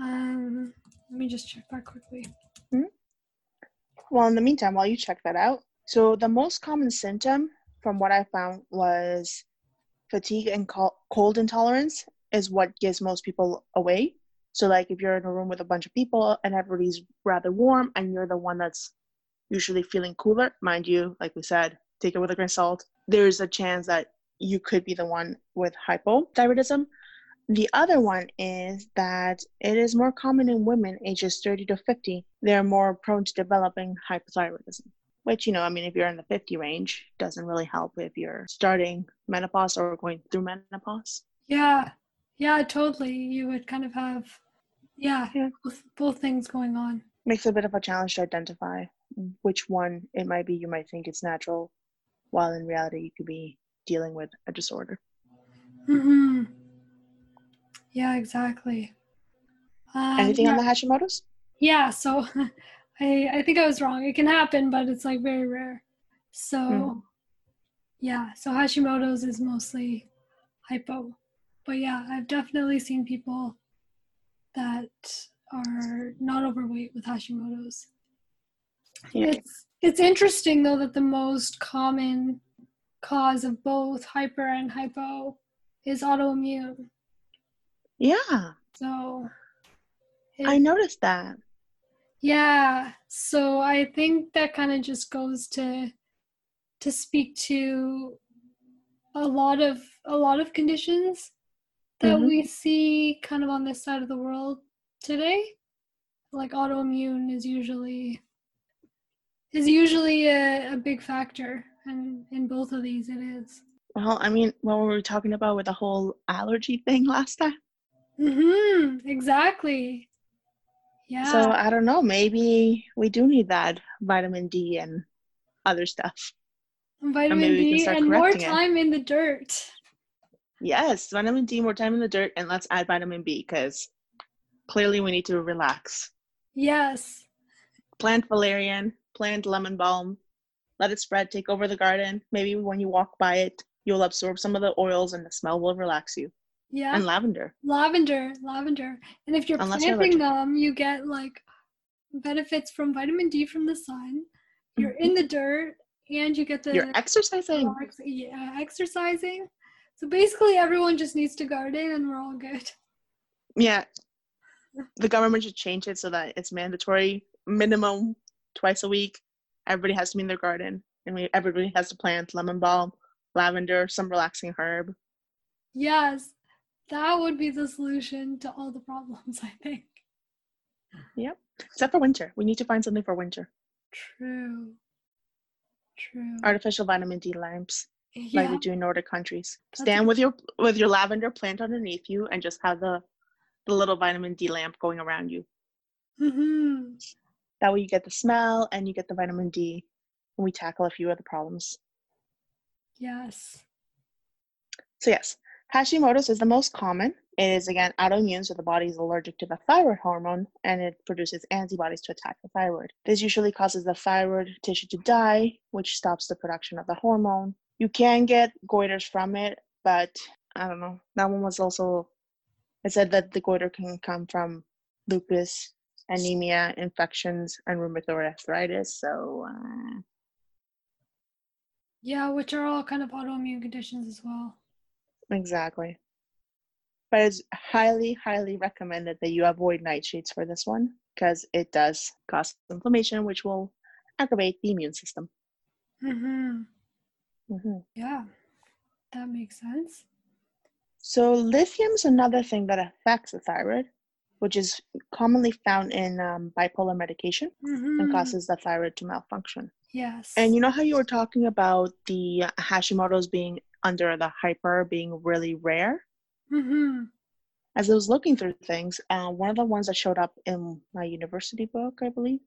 Um, let me just check that quickly. Hmm. Well, in the meantime, while you check that out, so the most common symptom from what I found was fatigue and cold intolerance is what gives most people away. So, like if you're in a room with a bunch of people and everybody's rather warm and you're the one that's usually feeling cooler, mind you, like we said, take it with a grain of salt, there's a chance that you could be the one with hypothyroidism. The other one is that it is more common in women ages 30 to 50. They're more prone to developing hypothyroidism, which, you know, I mean, if you're in the 50 range, doesn't really help if you're starting menopause or going through menopause. Yeah, yeah, totally. You would kind of have, yeah, Yeah. Both, both things going on. Makes it a bit of a challenge to identify which one it might be. You might think it's natural, while in reality, you could be dealing with a disorder. hmm Yeah, exactly. Um, Anything yeah. on the Hashimoto's? Yeah, so [LAUGHS] I I think I was wrong. It can happen, but it's like very rare. So Mhm. yeah, so Hashimoto's is mostly hypo. But yeah, I've definitely seen people that are not overweight with Hashimoto's. Yeah. It's it's interesting though that the most common cause of both hyper and hypo is autoimmune. Yeah, So I noticed that. Yeah, so I think that kind of just goes to to speak to a lot of a lot of conditions that Mhm. we see kind of on this side of the world today. Like autoimmune is usually is usually a, a big factor, and in both of these it is. Well, I mean, what were we talking about with the whole allergy [LAUGHS] thing last time? Mm-hmm. Exactly. Yeah. So I don't know. Maybe we do need that vitamin D and other stuff. vitamin D and more correcting it. time in the dirt. Yes, vitamin D, more time in the dirt, and let's add vitamin B because clearly we need to relax. Yes. Plant valerian, plant lemon balm, let it spread, take over the garden. Maybe when you walk by it, you'll absorb some of the oils and the smell will relax you. Yeah. And lavender. lavender, lavender. And if you're Unless you're planting them, you get like benefits from vitamin D from the sun. You're mm-hmm. in the dirt and you get the You're exercising. yeah, exercising. So basically everyone just needs to garden and we're all good. Yeah. The government should change it so that it's mandatory minimum twice a week. Everybody has to be in their garden and we, everybody has to plant lemon balm, lavender, some relaxing herb. Yes. That would be the solution to all the problems, I think. Yep. Except for winter. We need to find something for winter. True. True. Artificial vitamin D lamps. Yeah. like we do in Nordic countries. That's Stand with your with your lavender plant underneath you and just have the the little vitamin D lamp going around you. hmm That way you get the smell and you get the vitamin D and we tackle a few of the problems. Yes. So yes, Hashimoto's is the most common. It is again autoimmune, so the body is allergic to the thyroid hormone and it produces antibodies to attack the thyroid. This usually causes the thyroid tissue to die, which stops the production of the hormone. You can get goiters from it, but I don't know. That one was also I said that the goiter can come from lupus, anemia, infections, and rheumatoid arthritis. So uh, Yeah, which are all kind of autoimmune conditions as well. Exactly. But it's highly, highly recommended that you avoid nightshades for this one because it does cause inflammation, which will aggravate the immune system. hmm hmm Yeah, that makes sense. So, lithium is another thing that affects the thyroid, which is commonly found in um, bipolar medication and hmm causes the thyroid to malfunction. Yes. And you know how you were talking about the Hashimoto's being under the hyper being really rare? hmm as I was looking through things, uh, one of the ones that showed up in my university book, I believe,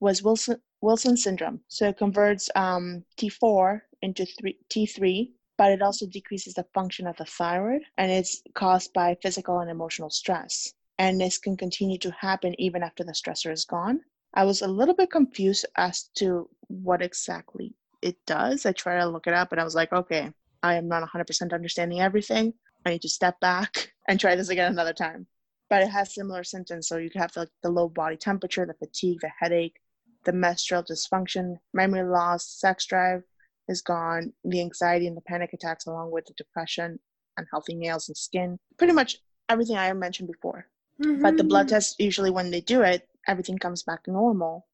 was Wilson Wilson syndrome. So it converts um, T4 into three, T3, but it also decreases the function of the thyroid, and it's caused by physical and emotional stress. And this can continue to happen even after the stressor is gone. I was a little bit confused as to what exactly it does. I tried to look it up, and I was like, okay, I am not 100% understanding everything. I need to step back [LAUGHS] and try this again another time. But it has similar symptoms. So you can have like the low body temperature, the fatigue, the headache, the menstrual dysfunction, memory loss, sex drive is gone, the anxiety and the panic attacks, along with the depression, unhealthy nails and skin. Pretty much everything I mentioned before. But the blood Mhm. test, usually when they do it, everything comes back normal.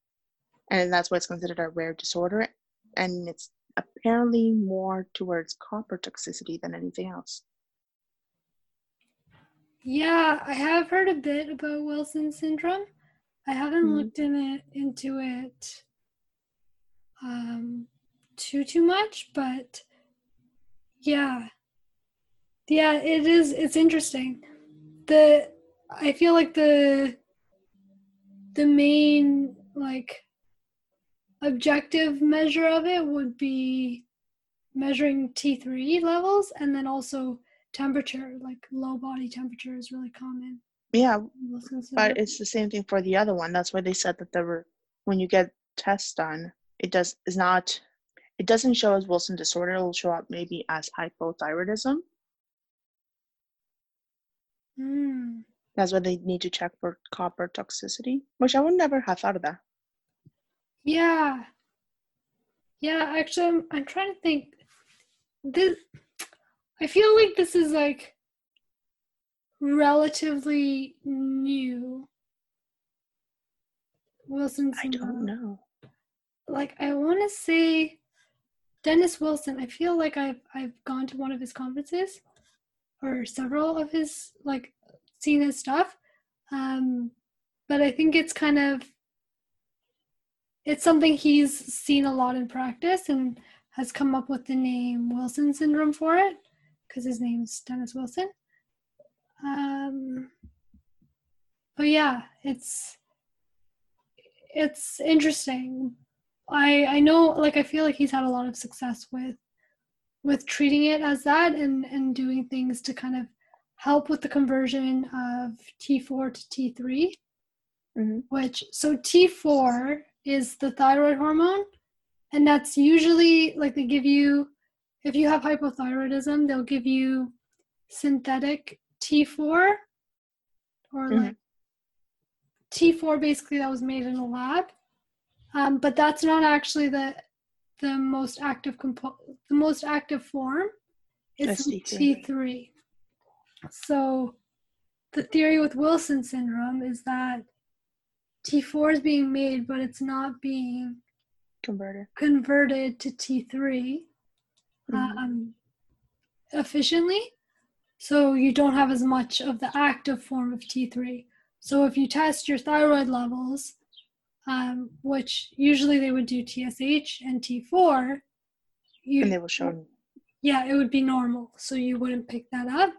And that's why it's considered a rare disorder. And it's apparently more towards copper toxicity than anything else. Yeah, I have heard a bit about Wilson syndrome. I haven't Mhm. looked in it into it um too too much, but yeah. Yeah, it is it's interesting. The I feel like the the main like objective measure of it would be measuring T3 levels and then also temperature, like low body temperature is really common. Yeah, but it's the same thing for the other one. That's why they said that there were when you get tests done, it does is not it doesn't show as Wilson disorder, it'll show up maybe as hypothyroidism. Mm. That's why they need to check for copper toxicity, which I would never have thought of that. Yeah. Yeah, actually I'm, I'm trying to think this I feel like this is like relatively new. Wilson's. I don't know. Like I want to say Denis Wilson. I feel like I've I've gone to one of his conferences or several of his like seen his stuff. Um but I think it's kind of it's something he's seen a lot in practice and has come up with the name Wilson syndrome for it because his name's Denis Wilson. Um, but yeah, it's it's interesting. I I know like I feel like he's had a lot of success with with treating it as that and and doing things to kind of help with the conversion of T4 to T3 hmm which so T4 is the thyroid hormone and that's usually like they give you if you have hypothyroidism they'll give you synthetic T4 or Mhm. like T4 basically that was made in a lab um, but that's not actually the the most active compo- the most active form is T3. T3 so the theory with Wilson syndrome is that T4 is being made, but it's not being Converted. converted to T3 Mhm. um, efficiently. So you don't have as much of the active form of T3. So if you test your thyroid levels, um, which usually they would do TSH and T4, you and they will show yeah, it would be normal. So you wouldn't pick that up.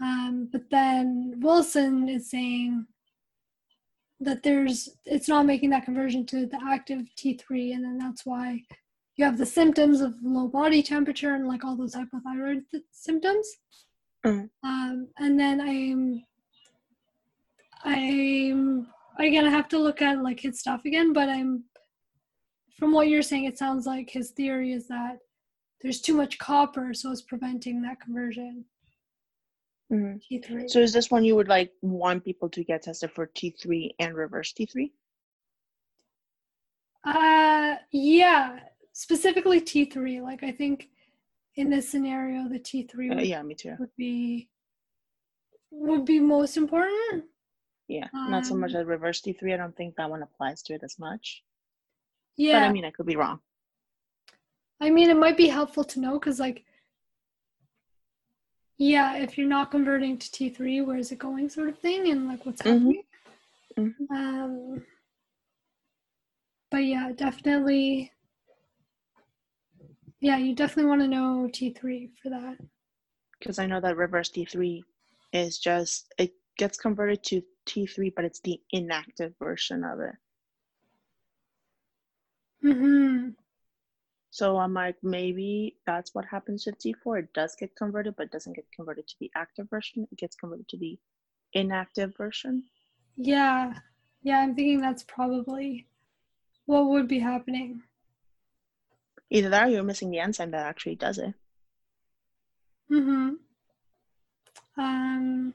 Um, but then Wilson is saying that there's it's not making that conversion to the active T3, and then that's why you have the symptoms of low body temperature and like all those hypothyroid th- symptoms. Mm. Um, and then I'm I'm again I have to look at like his stuff again, but I'm from what you're saying, it sounds like his theory is that there's too much copper, so it's preventing that conversion. Mhm. T3. So is this one you would like want people to get tested for T3 and reverse T3? Uh, yeah, specifically T3. Like I think in this scenario, the T3 Uh, yeah, me too. would be would be most important. Yeah, not so much Um, as reverse T3. I don't think that one applies to it as much. Yeah, But I mean, I could be wrong. I mean, it might be helpful to know because, like, yeah, if you're not converting to T3, where is it going, sort of thing, and like what's Mhm. happening. Mhm. Um, but yeah, definitely. Yeah, you definitely want to know T3 for that. Because I know that reverse T3 is just, it gets converted to T3, but it's the inactive version of it. hmm So I'm like, maybe that's what happens to T4. It does get converted, but doesn't get converted to the active version. It gets converted to the inactive version. Yeah, yeah, I'm thinking that's probably what would be happening. Either that or you're missing the enzyme that actually does it. hmm Um,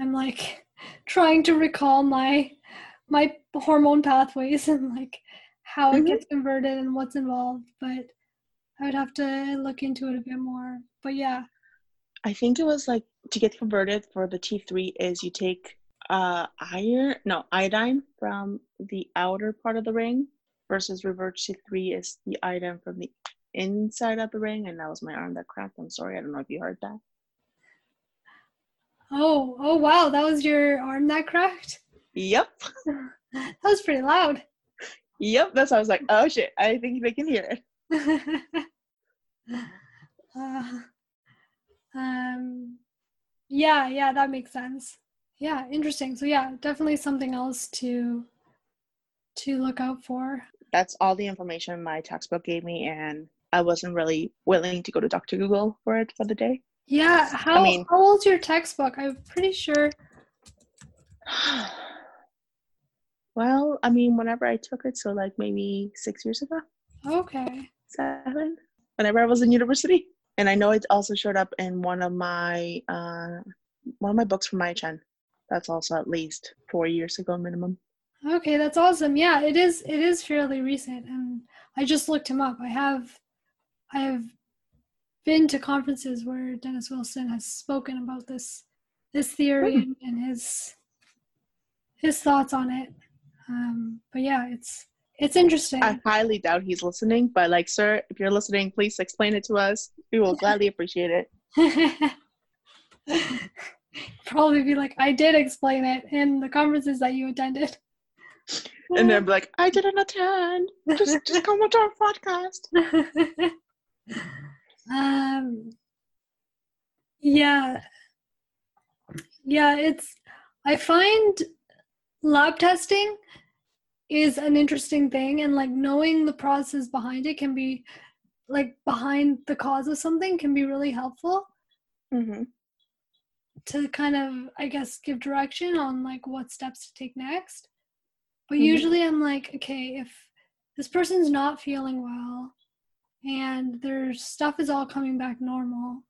I'm like trying to recall my my hormone pathways and like how it Mhm. gets converted and what's involved, but I would have to look into it a bit more. But yeah, I think it was like to get converted for the T3 is you take uh iron no iodine from the outer part of the ring versus reverse T3 is the iodine from the inside of the ring and that was my arm that cracked. I'm sorry, I don't know if you heard that. Oh oh wow, that was your arm that cracked. Yep. [LAUGHS] That was pretty loud. Yep. That's why I was like, oh shit, I think they can hear it. [LAUGHS] uh, um, yeah, yeah, that makes sense. Yeah, interesting. So yeah, definitely something else to to look out for. That's all the information my textbook gave me and I wasn't really willing to go to Dr. Google for it for the day. Yeah, how mean- how old's your textbook? I'm pretty sure. [SIGHS] well, I mean, whenever I took it, so like maybe six years ago, Okay. seven, whenever I was in university. And I know it also showed up in one of my uh, one of my books from my Chen. That's also at least four years ago minimum. Okay, that's awesome. Yeah, it is it is fairly recent and I just looked him up. I have I have been to conferences where Denis Wilson has spoken about this this theory and, and his his thoughts on it. Um, but yeah, it's it's interesting. I highly doubt he's listening, but like, sir, if you're listening, please explain it to us. We will [LAUGHS] gladly appreciate it. [LAUGHS] Probably be like, I did explain it in the conferences that you attended. [LAUGHS] And then be like, I didn't attend. Just just come watch our podcast. Um yeah. Yeah it's i find lab testing is an interesting thing and like knowing the process behind it can be like behind the cause of something can be really helpful. Hmm to kind of i guess give direction on like what steps to take next. But Mhm. usually i'm like okay if this person's not feeling well and their stuff is all coming back normal.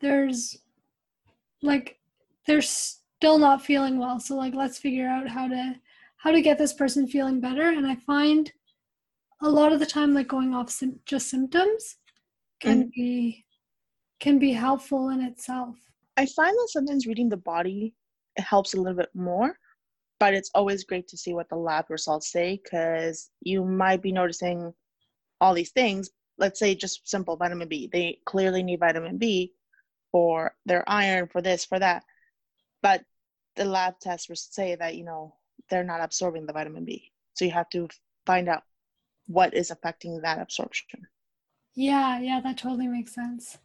There's like they're still not feeling well so like let's figure out how to how to get this person feeling better. And i find a lot of the time like going off sim- just symptoms can mm-hmm. be can be helpful in itself. I find that sometimes reading the body it helps a little bit more, but it's always great to see what the lab results say because you might be noticing all these things. Let's say just simple vitamin B. They clearly need vitamin B for their iron, for this, for that. But the lab tests say that, you know, they're not absorbing the vitamin B. So you have to find out what is affecting that absorption. Yeah, yeah, that totally makes sense.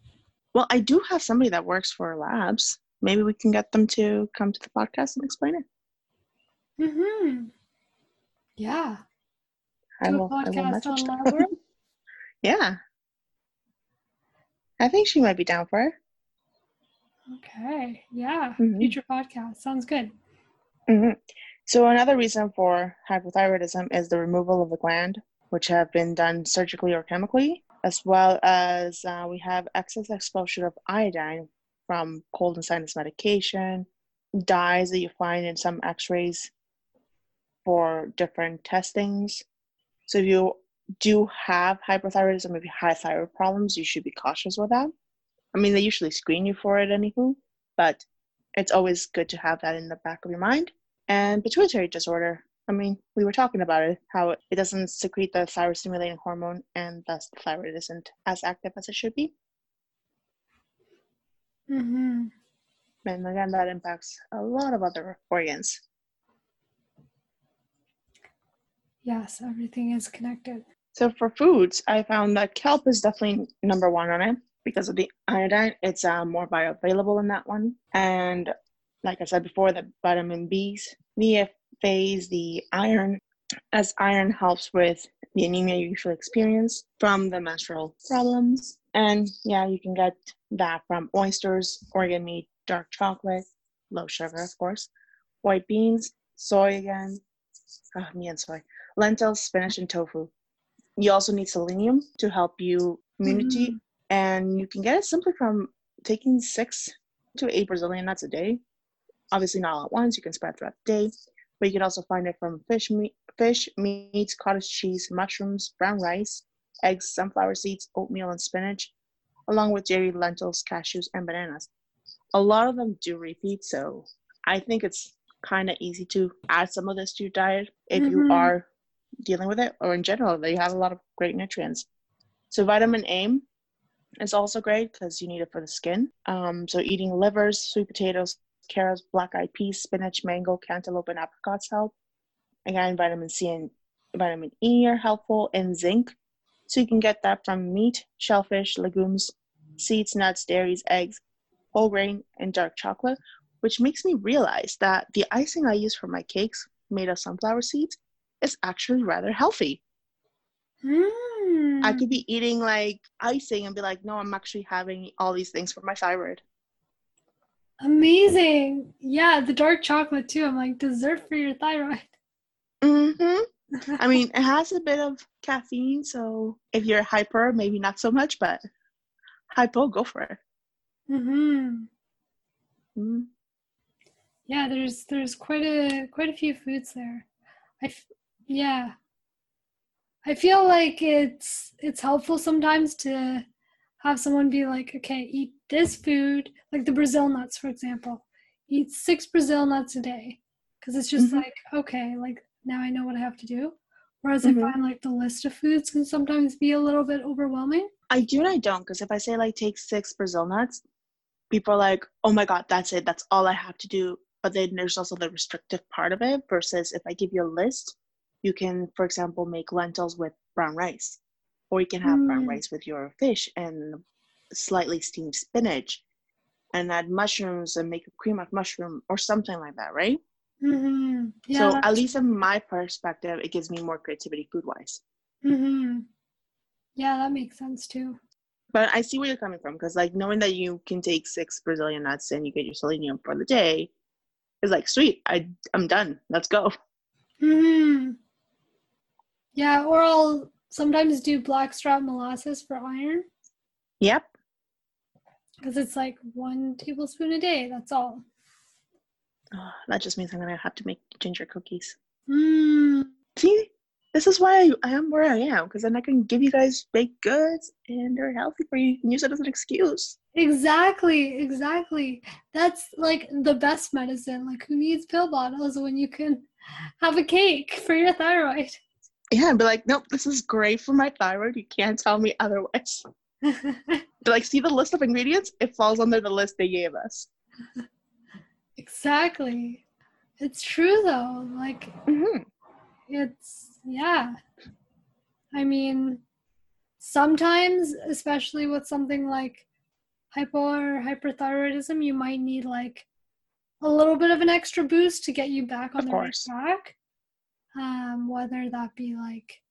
Well, I do have somebody that works for labs. Maybe we can get them to come to the podcast and explain it. Mm-hmm. Yeah. I Do a will, will podcast on lab work. Yeah. I think she might be down for it. Okay. Yeah. Mhm. Future podcast. Sounds good. hmm So another reason for hypothyroidism is the removal of the gland, which have been done surgically or chemically, as well as uh, we have excess exposure of iodine from cold and sinus medication, dyes that you find in some X-rays for different testings. So if you do have hypothyroidism, if you have thyroid problems, you should be cautious with that. I mean, they usually screen you for it, anywho, but it's always good to have that in the back of your mind and pituitary disorder. I mean, we were talking about it, how it doesn't secrete the thyroid stimulating hormone, and thus the thyroid isn't as active as it should be. Mm-hmm. And again, that impacts a lot of other organs. Yes, everything is connected. So for foods, I found that kelp is definitely number one on it because of the iodine. It's uh, more bioavailable in that one. And like I said before, the vitamin Bs, the phase, the iron, as iron helps with the anemia you usually experience from the menstrual problems. And yeah, you can get that from oysters, organ meat, dark chocolate, low sugar, of course, white beans, soy again, oh, me and soy, lentils, spinach, and tofu. You also need selenium to help you immunity, Mhm. and you can get it simply from taking six to eight Brazilian nuts a day. Obviously, not all at once. You can spread throughout the day, but you can also find it from fish, meat, fish, meats, cottage cheese, mushrooms, brown rice, eggs, sunflower seeds, oatmeal, and spinach, along with dairy, lentils, cashews, and bananas. A lot of them do repeat, so I think it's kind of easy to add some of this to your diet if you Mhm. are dealing with it, or in general, they have a lot of great nutrients. So vitamin A is also great because you need it for the skin. Um, so eating livers, sweet potatoes, carrots, black eyed peas, spinach, mango, cantaloupe, and apricots help. Again, vitamin C and vitamin E are helpful, and zinc. So you can get that from meat, shellfish, legumes, seeds, nuts, dairies, eggs, whole grain, and dark chocolate, which makes me realize that the icing I use for my cakes made of sunflower seeds is actually rather healthy. Mm. I could be eating like icing and be like, no, I'm actually having all these things for my thyroid. Amazing. Yeah, the dark chocolate too. I'm like dessert for your thyroid. [LAUGHS] Mm-hmm. I mean, it [LAUGHS] has a bit of caffeine, so if you're hyper, maybe not so much, but hypo, go for it. Mm-hmm. Mm. Yeah, there's there's quite a quite a few foods there. I f- yeah. I feel like it's it's helpful sometimes to have someone be like, okay, eat this food, like the Brazil nuts, for example. Eat six Brazil nuts a day, because it's just Mhm. like, okay, like now I know what I have to do. Whereas Mhm. I find like the list of foods can sometimes be a little bit overwhelming. I do and I don't, because if I say like take six Brazil nuts, people are like, oh my god, that's it, that's all I have to do. But then there's also the restrictive part of it versus if I give you a list, you can, for example, make lentils with brown rice, or you can have brown Mm. rice with your fish and slightly steamed spinach, and add mushrooms and make a cream of mushroom or something like that, right? hmm Yeah. so at least in my perspective, it gives me more creativity food wise. hmm Yeah, that makes sense too. But I see where you're coming from because, like, knowing that you can take six Brazilian nuts and you get your selenium for the day is like, sweet, I, I'm done. Let's go. hmm Yeah, or I'll sometimes do blackstrap molasses for iron Yep. because it's like one tablespoon a day. That's all. Oh, that just means I'm going to have to make ginger cookies. Mm. See, this is why I, am where I am because then I can give you guys baked goods and they're healthy for you. You can use it as an excuse. Exactly, exactly. That's like the best medicine. Like, who needs pill bottles when you can have a cake for your thyroid? Yeah, and be like, nope, this is great for my thyroid. You can't tell me otherwise. [LAUGHS] Be like, see the list of ingredients? It falls under the list they gave us. exactly. It's true though. Like, hmm it's, yeah. I mean, sometimes, especially with something like hypo or hyperthyroidism, you might need like a little bit of an extra boost to get you back on Of the course. right track. Um, whether that be like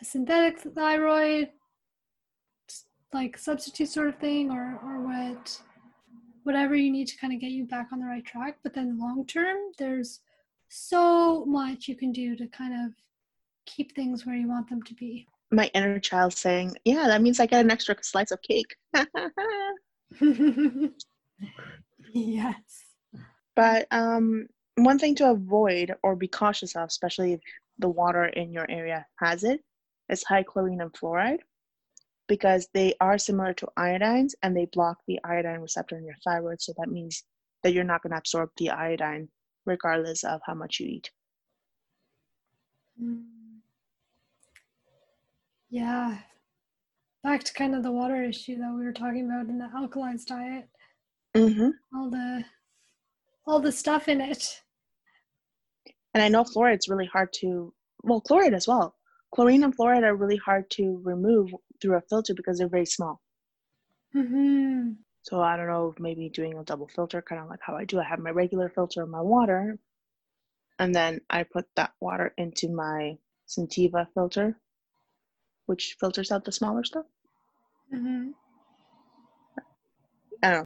a synthetic thyroid, like substitute sort of thing, or or what, whatever you need to kind of get you back on the right track. But then long term, there's so much you can do to kind of keep things where you want them to be. My inner child saying, "Yeah, that means I get an extra slice of cake." [LAUGHS] [LAUGHS] yes. But um, one thing to avoid or be cautious of, especially if the water in your area has it, is high chlorine and fluoride because they are similar to iodines and they block the iodine receptor in your thyroid. So that means that you're not going to absorb the iodine regardless of how much you eat. Mm. Yeah. Back to kind of the water issue that we were talking about in the alkalized diet. Mm-hmm. All the all the stuff in it. And I know fluoride's really hard to, well, chloride as well. Chlorine and fluoride are really hard to remove through a filter because they're very small. hmm So I don't know maybe doing a double filter, kind of like how I do. I have my regular filter of my water, and then I put that water into my Santevia filter, which filters out the smaller stuff. hmm I don't know.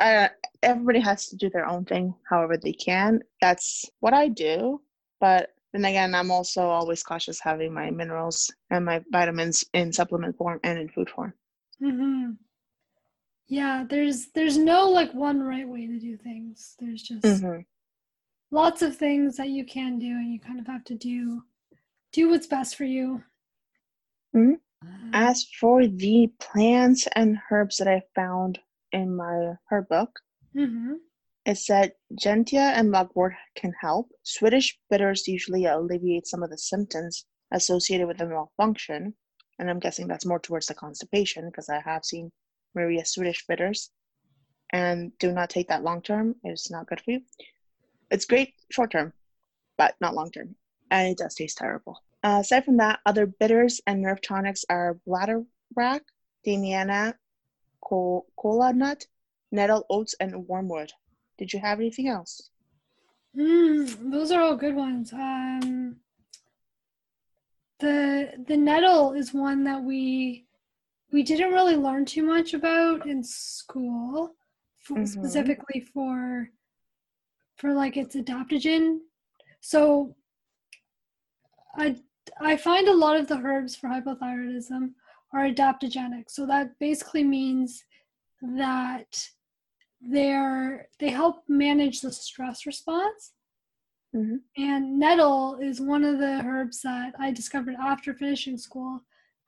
I, everybody has to do their own thing however they can. That's what I do. But then again, I'm also always cautious having my minerals and my vitamins in supplement form and in food form. hmm Yeah, there's there's no like one right way to do things. There's just hmm lots of things that you can do and you kind of have to do do what's best for you. Mhm. Um, As for the plants and herbs that I found in my herb book, mhm. it said gentian and mugwort can help. Swedish bitters usually alleviate some of the symptoms associated with the malfunction, and I'm guessing that's more towards the constipation because I have seen Maria Swedish bitters, and do not take that long term. It's not good for you. It's great short term, but not long term, and it does taste terrible. Uh, aside from that, other bitters and nerve tonics are bladderwrack, damiana, col- cola nut, nettle, oats, and wormwood. Did you have anything else? Mm, those are all good ones. Um, the the nettle is one that we we didn't really learn too much about in school, f- Mhm. specifically for for like its adaptogen. So I I find a lot of the herbs for hypothyroidism are adaptogenic. So that basically means that they're they help manage the stress response. Mhm. And nettle is one of the herbs that I discovered after finishing school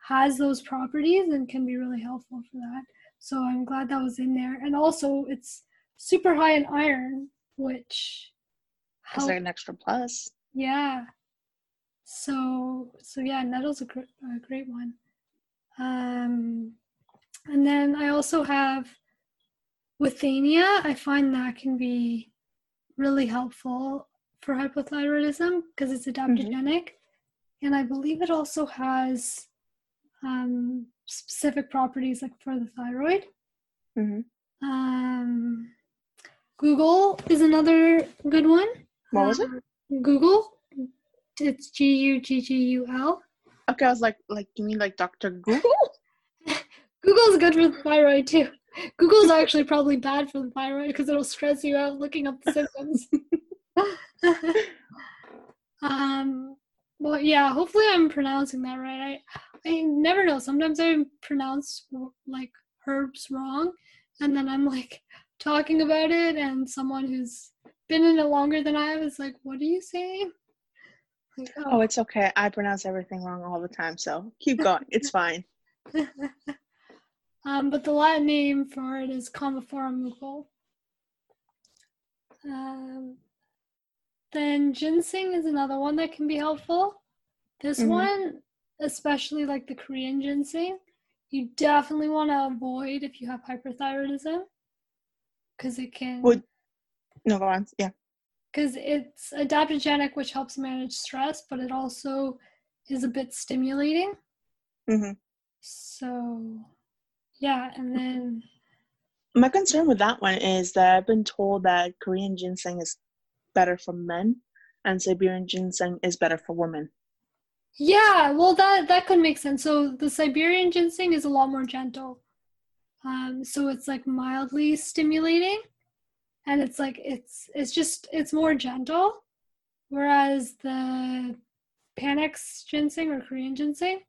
has those properties and can be really helpful for that. So I'm glad that was in there. And also it's super high in iron, which Is helps there an extra plus? yeah. So so yeah, nettle's a, gr- a great one. Um, and then I also have withania. I find that can be really helpful for hypothyroidism because it's adaptogenic, and I believe it also has um, specific properties like for the thyroid. hmm Um, Guggul is another good one. What was it? Uh, Guggul. It's G U G G U L. Okay, I was like, like you mean like Dr. Google? [LAUGHS] Google's good for the thyroid too. Google's actually probably bad for the thyroid because it'll stress you out looking up the symptoms. [LAUGHS] um, well, yeah. Hopefully, I'm pronouncing that right. I, I never know. Sometimes I pronounce like herbs wrong, and then I'm like talking about it, and someone who's been in it longer than I was like, "What are you saying?" Like, Oh, it's okay. I pronounce everything wrong all the time, so keep going. It's fine. [LAUGHS] um, but the Latin name for it is Commiphora mukul. Um, then ginseng is another one that can be helpful. This Mhm. one, especially like the Korean ginseng, you definitely want to avoid if you have hyperthyroidism because it can Would no go on. Yeah. Because it's adaptogenic, which helps manage stress, but it also is a bit stimulating. hmm So, yeah, and then My concern with that one is that I've been told that Korean ginseng is better for men and Siberian ginseng is better for women. yeah, well that that could make sense. So the Siberian ginseng is a lot more gentle. Um, so it's like mildly stimulating, and it's like it's it's just it's more gentle, whereas the Panax ginseng or Korean ginseng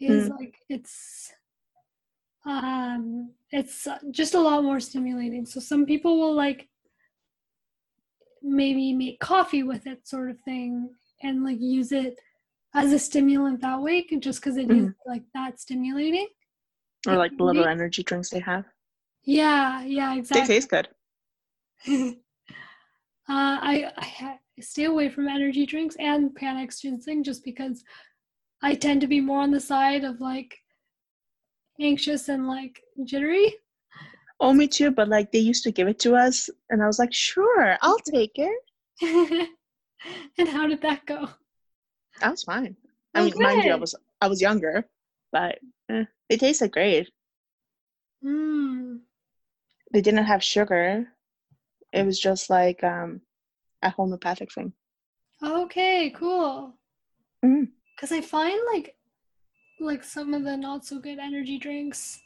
is like it's um it's just a lot more stimulating. So some people will like maybe make coffee with it sort of thing and like use it as a stimulant that way just because it is Mhm. like that stimulating. Or like the little energy drinks they have. Yeah, yeah, exactly They taste good. [LAUGHS] uh, I, I stay away from energy drinks and Panax ginseng just because I tend to be more on the side of like anxious and like jittery. Oh, me too, but like they used to give it to us and I was like, sure, I'll [LAUGHS] take it. and how did that go? That was fine. I Oh, mean, mind you, I was I was younger, but eh, they tasted great. Mm. They didn't have sugar. It was just like um, a homeopathic thing. Okay, cool. Mm. Because I find like like some of the not so good energy drinks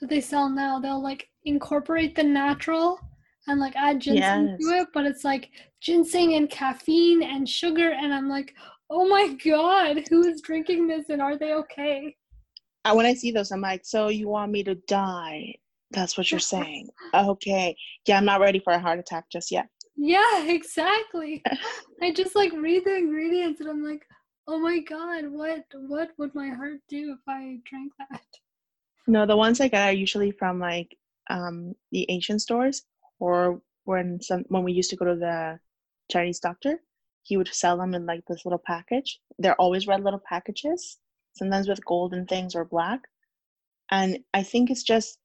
that they sell now, they'll like incorporate the natural and like add ginseng to it, but it's like ginseng and caffeine and sugar, and I'm like, oh my god, [LAUGHS] who is drinking this and are they okay? When I see those, I'm like, so you want me to die? That's what you're [LAUGHS] saying. Okay. Yeah, I'm not ready for a heart attack just yet. Yeah, exactly. [LAUGHS] I just like read the ingredients and I'm like, oh my god, what what would my heart do if I drank that? No, the ones I get are usually from like um, the Asian stores or when some when we used to go to the Chinese doctor, he would sell them in like this little package. They're always red little packages, sometimes with golden things or black. And I think it's just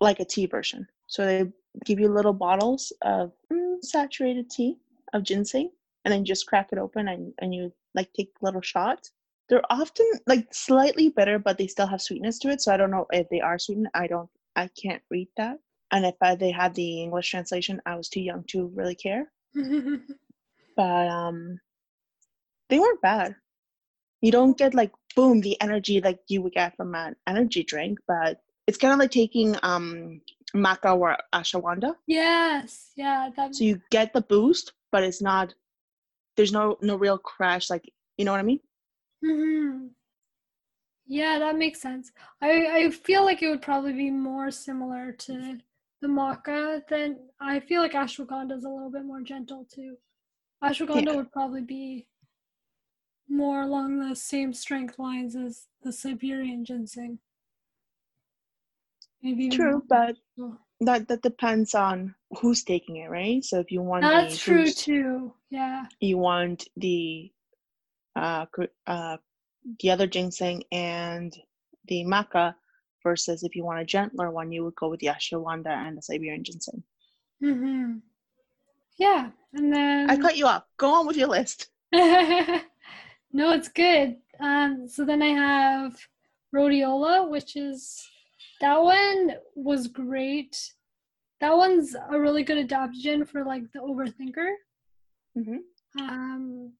like a tea version. So they give you little bottles of mm, saturated tea of ginseng, and then just crack it open and, and you like take little shots. They're often like slightly bitter, but they still have sweetness to it. So I don't know if they are sweetened. I don't. I can't read that. And if I, they had the English translation, I was too young to really care. [LAUGHS] But um, they weren't bad. You don't get like boom the energy like you would get from an energy drink, but it's kind of like taking um maca or ashwagandha. yes, yeah, that So you get the boost, but it's not. There's no no real crash. Like you know what I mean? hmm Yeah, that makes sense. I I feel like it would probably be more similar to the maca than I feel like ashwagandha is a little bit more gentle too. Ashwagandha Yeah. would probably be more along the same strength lines as the Siberian ginseng. Maybe True, but that that depends on who's taking it, right? So if you want that's the true boost, too. Yeah. you want the uh, uh the other ginseng and the maca versus if you want a gentler one you would go with the ashwagandha and the siberian ginseng hmm Yeah, and then i cut you off go on with your list [LAUGHS] no, it's good. Um, so then I have rhodiola, which is that one was great. That one's a really good adaptogen for like the overthinker. hmm Um,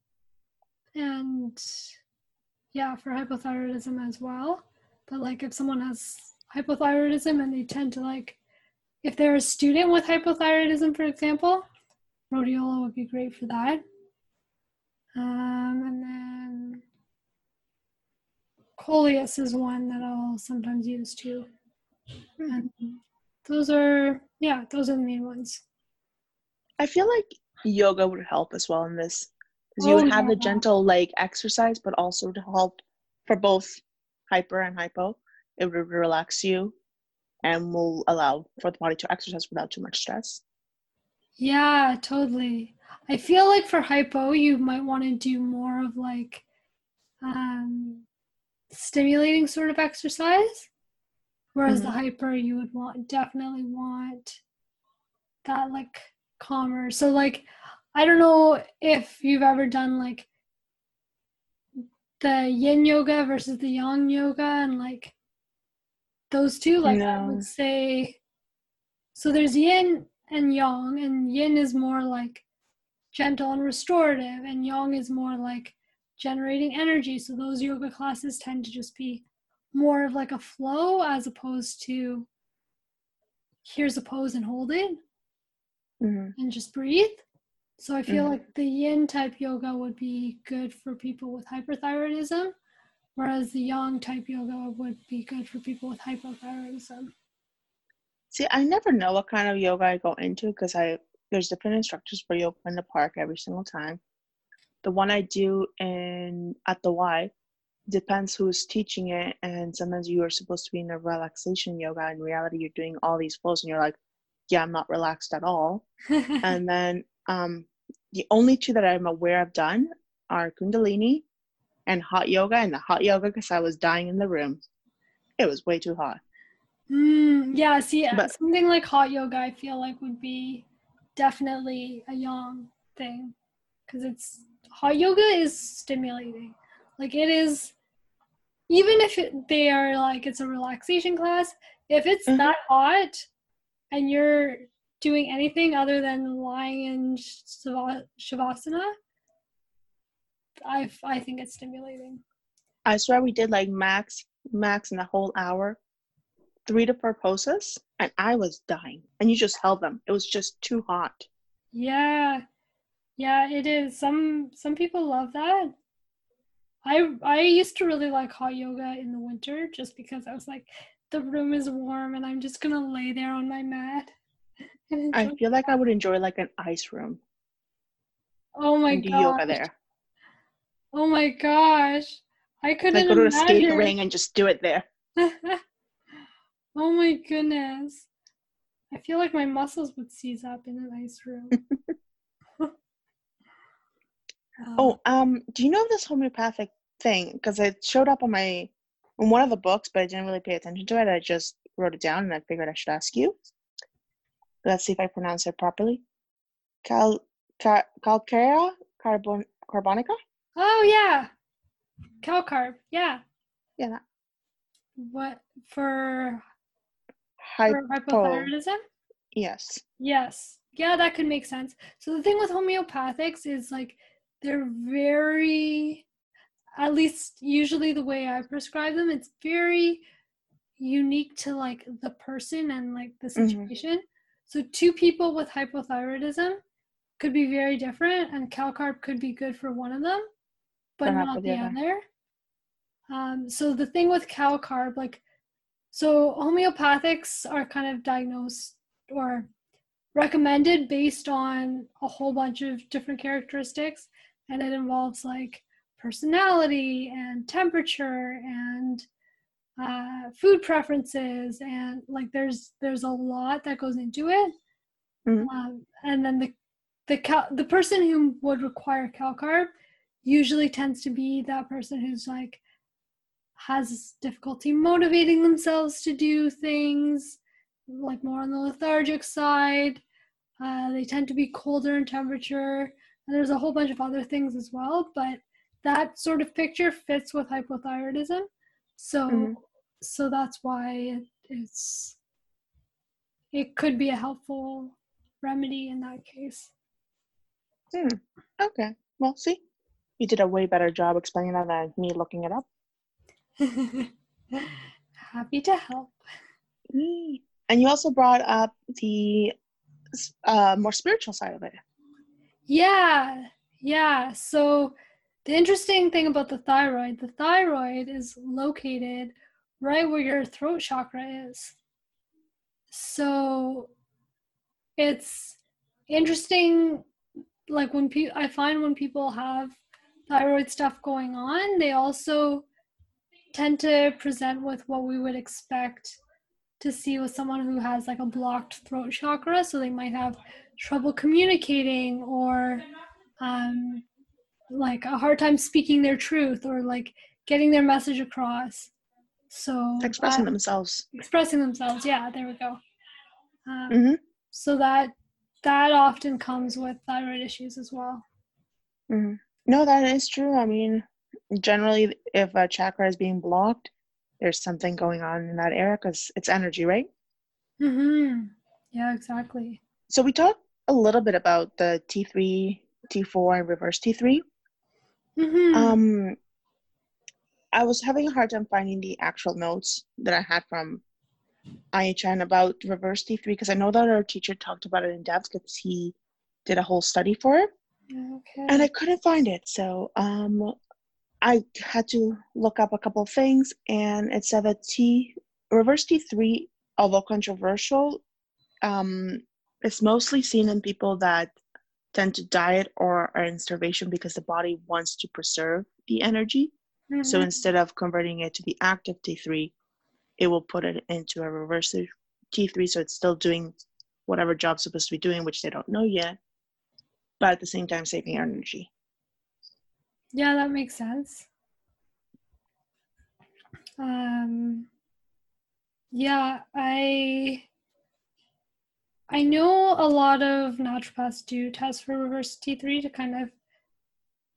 and yeah, for hypothyroidism as well. But like if someone has hypothyroidism and they tend to like, if they're a student with hypothyroidism, for example, rhodiola would be great for that. Um, and then coleus is one that I'll sometimes use too. And those are, yeah, those are the main ones. i feel like yoga would help as well in this because you Oh, would have the yeah. gentle like exercise but also to help for both hyper and hypo it would relax you and will allow for the body to exercise without too much stress Yeah, totally. I feel like for hypo, you might want to do more of like um, stimulating sort of exercise, whereas the Mhm. hyper, you would want definitely want that like calmer. So like, I don't know if you've ever done like the yin yoga versus the yang yoga and like those two like i would say so there's yin and yang and yin is more like gentle and restorative and yang is more like generating energy so those yoga classes tend to just be more of like a flow as opposed to here's a pose and hold it Mhm. and just breathe. So I feel Mhm. like the yin type yoga would be good for people with hyperthyroidism, whereas the yang type yoga would be good for people with hypothyroidism. See, I never know what kind of yoga I go into because I there's different instructors for yoga in the park every single time. The one I do in at the Y depends who's teaching it, and sometimes you are supposed to be in a relaxation yoga. In reality, you're doing all these flows, and you're like, "Yeah, I'm not relaxed at all." [LAUGHS] and then um, the only two that I'm aware of done are Kundalini and hot yoga, and the hot yoga because I was dying in the room. It was way too hot. mm, yeah, see, uh, But- something like hot yoga, I feel like would be definitely a yang thing because it's hot yoga is stimulating. Like it is, even if it, they are like it's a relaxation class, if it's Mhm. that hot and you're doing anything other than lying in shava- shavasana, I think it's stimulating. I swear we did like max max in the whole hour, three to four poses, and I was dying. And you just held them. It was just too hot. Yeah. Yeah, it is. Some some people love that. I I used to really like hot yoga in the winter just because I was like the room is warm and I'm just going to lay there on my mat. [LAUGHS] I feel like I would enjoy like an ice room oh my gosh. yoga there. Oh my gosh. I couldn't Like go to a skate ring and just do it there. [LAUGHS] oh my goodness. I feel like my muscles would seize up in an ice room. [LAUGHS] Um, Oh, um, do you know this homeopathic thing? Because it showed up on my on one of the books, but I didn't really pay attention to it. I just wrote it down, and I figured I should ask you. Let's see if I pronounce it properly. Cal, cal calcarea carbon carbonica. Oh yeah, cow carb. Yeah. Yeah, that What for, hypo. for hypothyroidism? Yes. Yes. Yeah, that could make sense. So the thing with homeopathics is like they're very, at least usually the way I prescribe them, it's very unique to like the person and like the Mhm. situation. So two people with hypothyroidism could be very different, and CalCarb could be good for one of them, but not the other. other. Um, so the thing with CalCarb, like, so homeopathics are kind of diagnosed or recommended based on a whole bunch of different characteristics, and it involves like personality and temperature and uh, food preferences and like there's there's a lot that goes into it. Mhm. um, and then the the cal- the person who would require calcarb usually tends to be that person who's like has difficulty motivating themselves to do things like more on the lethargic side. Uh, they tend to be colder in temperature and there's a whole bunch of other things as well but that sort of picture fits with hypothyroidism so Mhm. so that's why it's it could be a helpful remedy in that case Okay. Well, see, you did a way better job explaining that than me looking it up. [LAUGHS] happy to help And you also brought up the uh, more spiritual side of it. Yeah, yeah. So the interesting thing about the thyroid, the thyroid is located right where your throat chakra is. So it's interesting like when people I find when people have thyroid stuff going on, they also tend to present with what we would expect to see with someone who has like a blocked throat chakra. So they might have trouble communicating or um, like a hard time speaking their truth or like getting their message across. So Expressing that- themselves. expressing themselves. Yeah, there we go. Um, hmm So that that often comes with thyroid issues as well. hmm No, that is true. I mean, generally, if a chakra is being blocked, there's something going on in that area because it's energy, right? Mm-hmm. Yeah, exactly. So we talked a little bit about the T3, T4, and reverse T3. Mm-hmm. Um, I was having a hard time finding the actual notes that I had from IHN about reverse T3 because I know that our teacher talked about it in depth because he did a whole study for it, okay. and I couldn't find it. So um, I had to look up a couple of things, and it said that T reverse T3, although controversial, um, is mostly seen in people that tend to diet or are in starvation because the body wants to preserve the energy. So Mhm. instead of converting it to the active T3, it will put it into a reverse T3. So it's still doing whatever job it's supposed to be doing, which they don't know yet, but at the same time saving energy. Yeah, that makes sense. Um, yeah, I I know a lot of naturopaths do tests for reverse T3 to kind of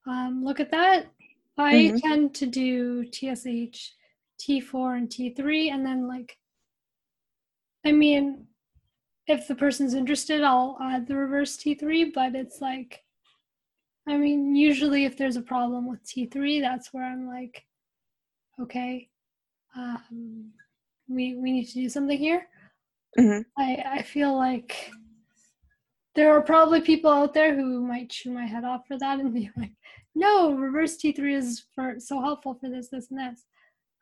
um, look at that. I Mhm. tend to do TSH, T4, and T3, and then like, I mean, if the person's interested, I'll add the reverse T3, but it's like, I mean, usually if there's a problem with T3, that's where I'm like, okay, um, we we need to do something here. Mhm. I I feel like there are probably people out there who might chew my head off for that and be like, no, reverse T3 is for so helpful for this, this, and this.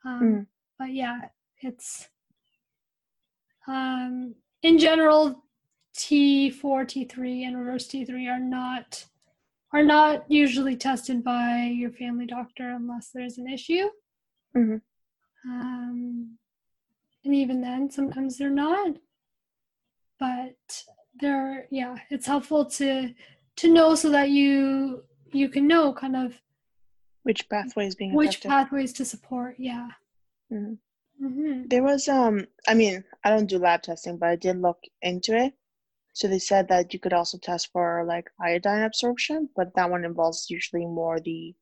Um, Mm. But yeah, it's um, in general, T4, T3, and reverse T3 are not are not usually tested by your family doctor unless there's an issue. Mhm. Um, and even then, sometimes they're not. But they're yeah, it's helpful to to know so that you you can know kind of Which pathways being which affected? pathways to support. Yeah. Mhm. hmm There was um I mean, I don't do lab testing, but I did look into it. So they said that you could also test for like iodine absorption, but that one involves usually more the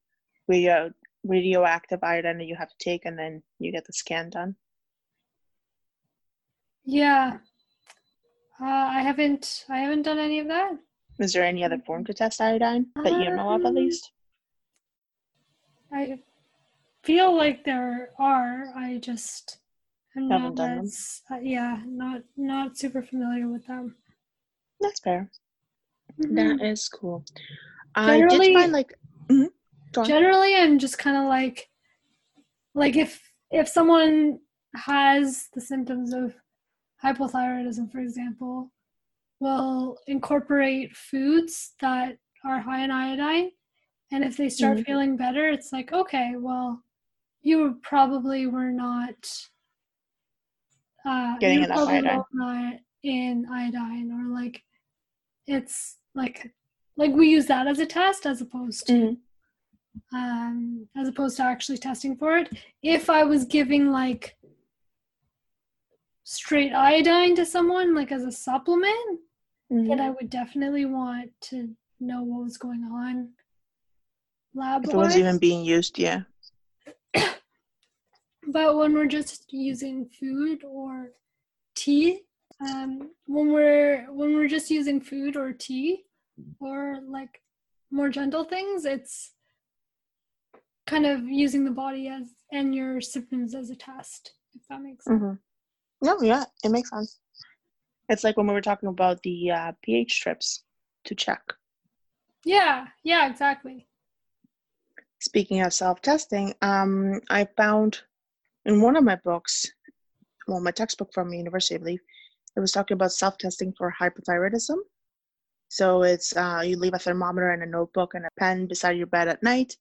radio radioactive iodine that you have to take and then you get the scan done. Yeah. Uh, I haven't I haven't done any of that. Is there any other form to test iodine that you know of at Um, least? I feel like there are. I just I'm Haven't not done them. as uh, yeah, not not super familiar with them. That's fair. Mhm. That is cool. I did find like mhm. Generally, I'm just kind of like like if if someone has the symptoms of hypothyroidism, for example, will incorporate foods that are high in iodine, and if they start Mhm. feeling better, it's like okay, well, you probably were not uh, Getting enough iodine. low in iodine, or like it's like like we use that as a test as opposed to Mhm. um, as opposed to actually testing for it. If I was giving like straight iodine to someone, like as a supplement, Mhm. then I would definitely want to know what was going on lab If it was even being used, yeah. [COUGHS] But when we're just using food or tea, um, when we're when we're just using food or tea or like more gentle things, it's kind of using the body as and your symptoms as a test, if that makes sense. hmm No, yeah, it makes sense. It's like when we were talking about the uh, pH strips to check. Yeah, yeah, exactly. Speaking of self-testing, um, I found in one of my books, well, my textbook from University, I believe, it was talking about self-testing for hypothyroidism. So it's uh, you leave a thermometer and a notebook and a pen beside your bed at night,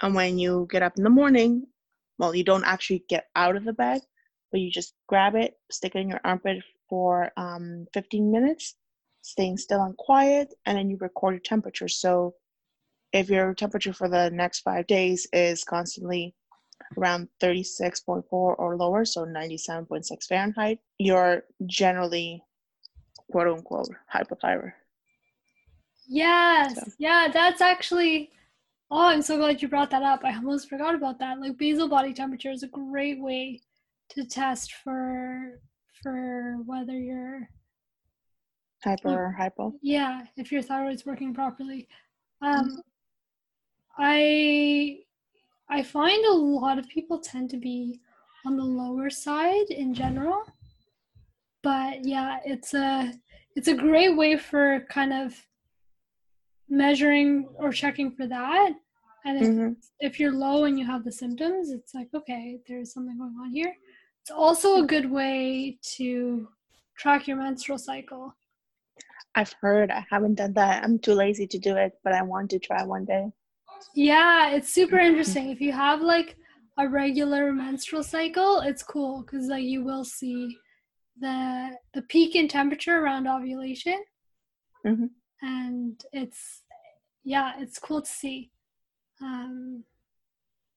and when you get up in the morning, well, you don't actually get out of the bed, but you just grab it, stick it in your armpit for um, 15 minutes, staying still and quiet, and then you record your temperature. So if your temperature for the next five days is constantly around 36.4 or lower, so 97.6 Fahrenheit, you're generally quote unquote hypothyroid. Yes, So. yeah, that's actually Oh, I'm so glad you brought that up. I almost forgot about that. Like basal body temperature is a great way to test for for whether you're hyper or hypo. Yeah, if your thyroid's working properly. Um, I I find a lot of people tend to be on the lower side in general. But yeah, it's a it's a great way for kind of measuring or checking for that. And if, mm-hmm. if you're low and you have the symptoms, it's like, okay, there's something going on here. It's also a good way to track your menstrual cycle. I've heard. I haven't done that. I'm too lazy to do it, but I want to try one day. Yeah, it's super interesting. If you have like a regular menstrual cycle, it's cool because like you will see the the peak in temperature around ovulation, mm-hmm. and it's yeah, it's cool to see. Um,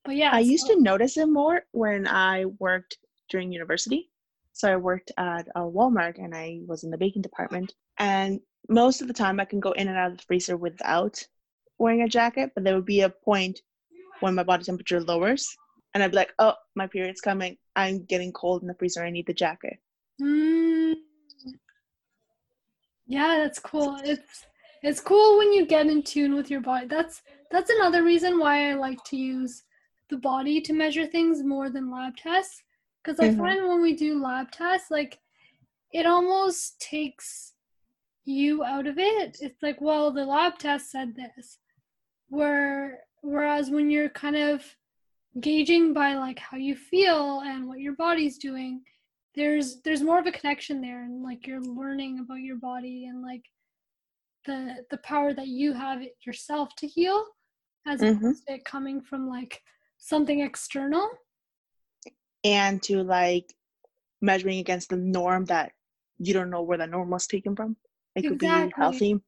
but yeah, I so- used to notice it more when I worked during university. So I worked at a Walmart and I was in the baking department. And most of the time I can go in and out of the freezer without wearing a jacket, but there would be a point when my body temperature lowers and I'd be like, oh, my period's coming. I'm getting cold in the freezer. I need the jacket. Mm. Yeah, that's cool. It's it's cool when you get in tune with your body. That's that's another reason why I like to use the body to measure things more than lab tests. Because I mm-hmm. find when we do lab tests, like it almost takes you out of it. It's like, well, the lab test said this. Where whereas when you're kind of gauging by like how you feel and what your body's doing, there's there's more of a connection there and like you're learning about your body and like the the power that you have yourself to heal as mm-hmm. opposed to it coming from like something external and to like measuring against the norm that you don't know where the norm was taken from it could exactly. be healthy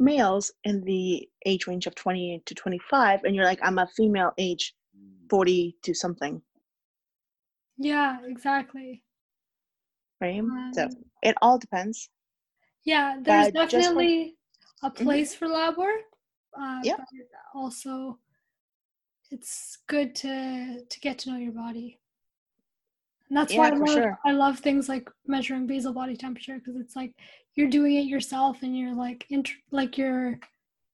males in the age range of 20 to 25, and you're like, I'm a female age 40 to something. Yeah, exactly. Right? Um, so it all depends. Yeah, there's uh, definitely a mm-hmm. place mm-hmm. for lab work. Uh, yeah. also, it's good to to get to know your body. And that's yeah, why I love, sure. I love things like measuring basal body temperature because it's like you're doing it yourself and you're like int- like you're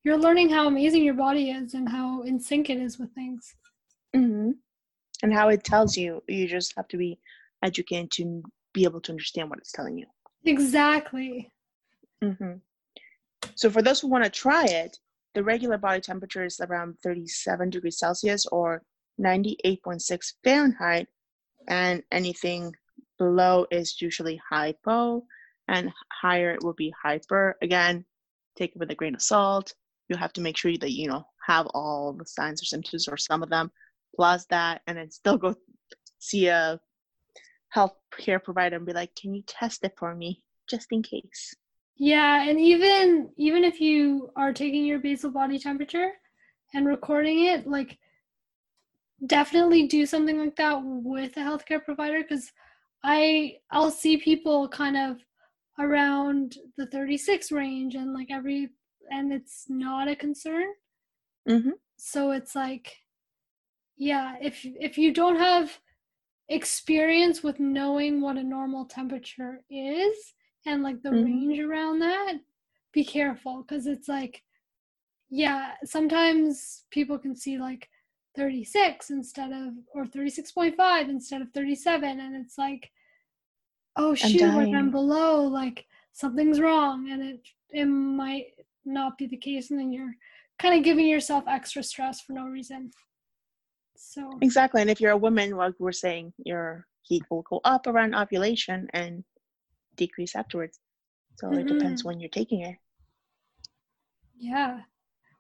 you're learning how amazing your body is and how in sync it is with things mm-hmm. and how it tells you you just have to be educated to be able to understand what it's telling you exactly mm-hmm. so for those who want to try it the regular body temperature is around 37 degrees celsius or 98.6 fahrenheit and anything below is usually hypo and higher it will be hyper. Again, take it with a grain of salt. You have to make sure that you know have all the signs or symptoms or some of them, plus that, and then still go see a health care provider and be like, "Can you test it for me, just in case?" Yeah, and even even if you are taking your basal body temperature and recording it, like definitely do something like that with a healthcare provider because I I'll see people kind of around the 36 range and like every and it's not a concern mm-hmm. so it's like yeah if if you don't have experience with knowing what a normal temperature is and like the mm-hmm. range around that be careful because it's like yeah sometimes people can see like 36 instead of or 36.5 instead of 37 and it's like oh shoot like i'm below like something's wrong and it it might not be the case and then you're kind of giving yourself extra stress for no reason. So exactly and if you're a woman like we're saying your heat will go up around ovulation and decrease afterwards. So mm-hmm. it depends when you're taking it. Yeah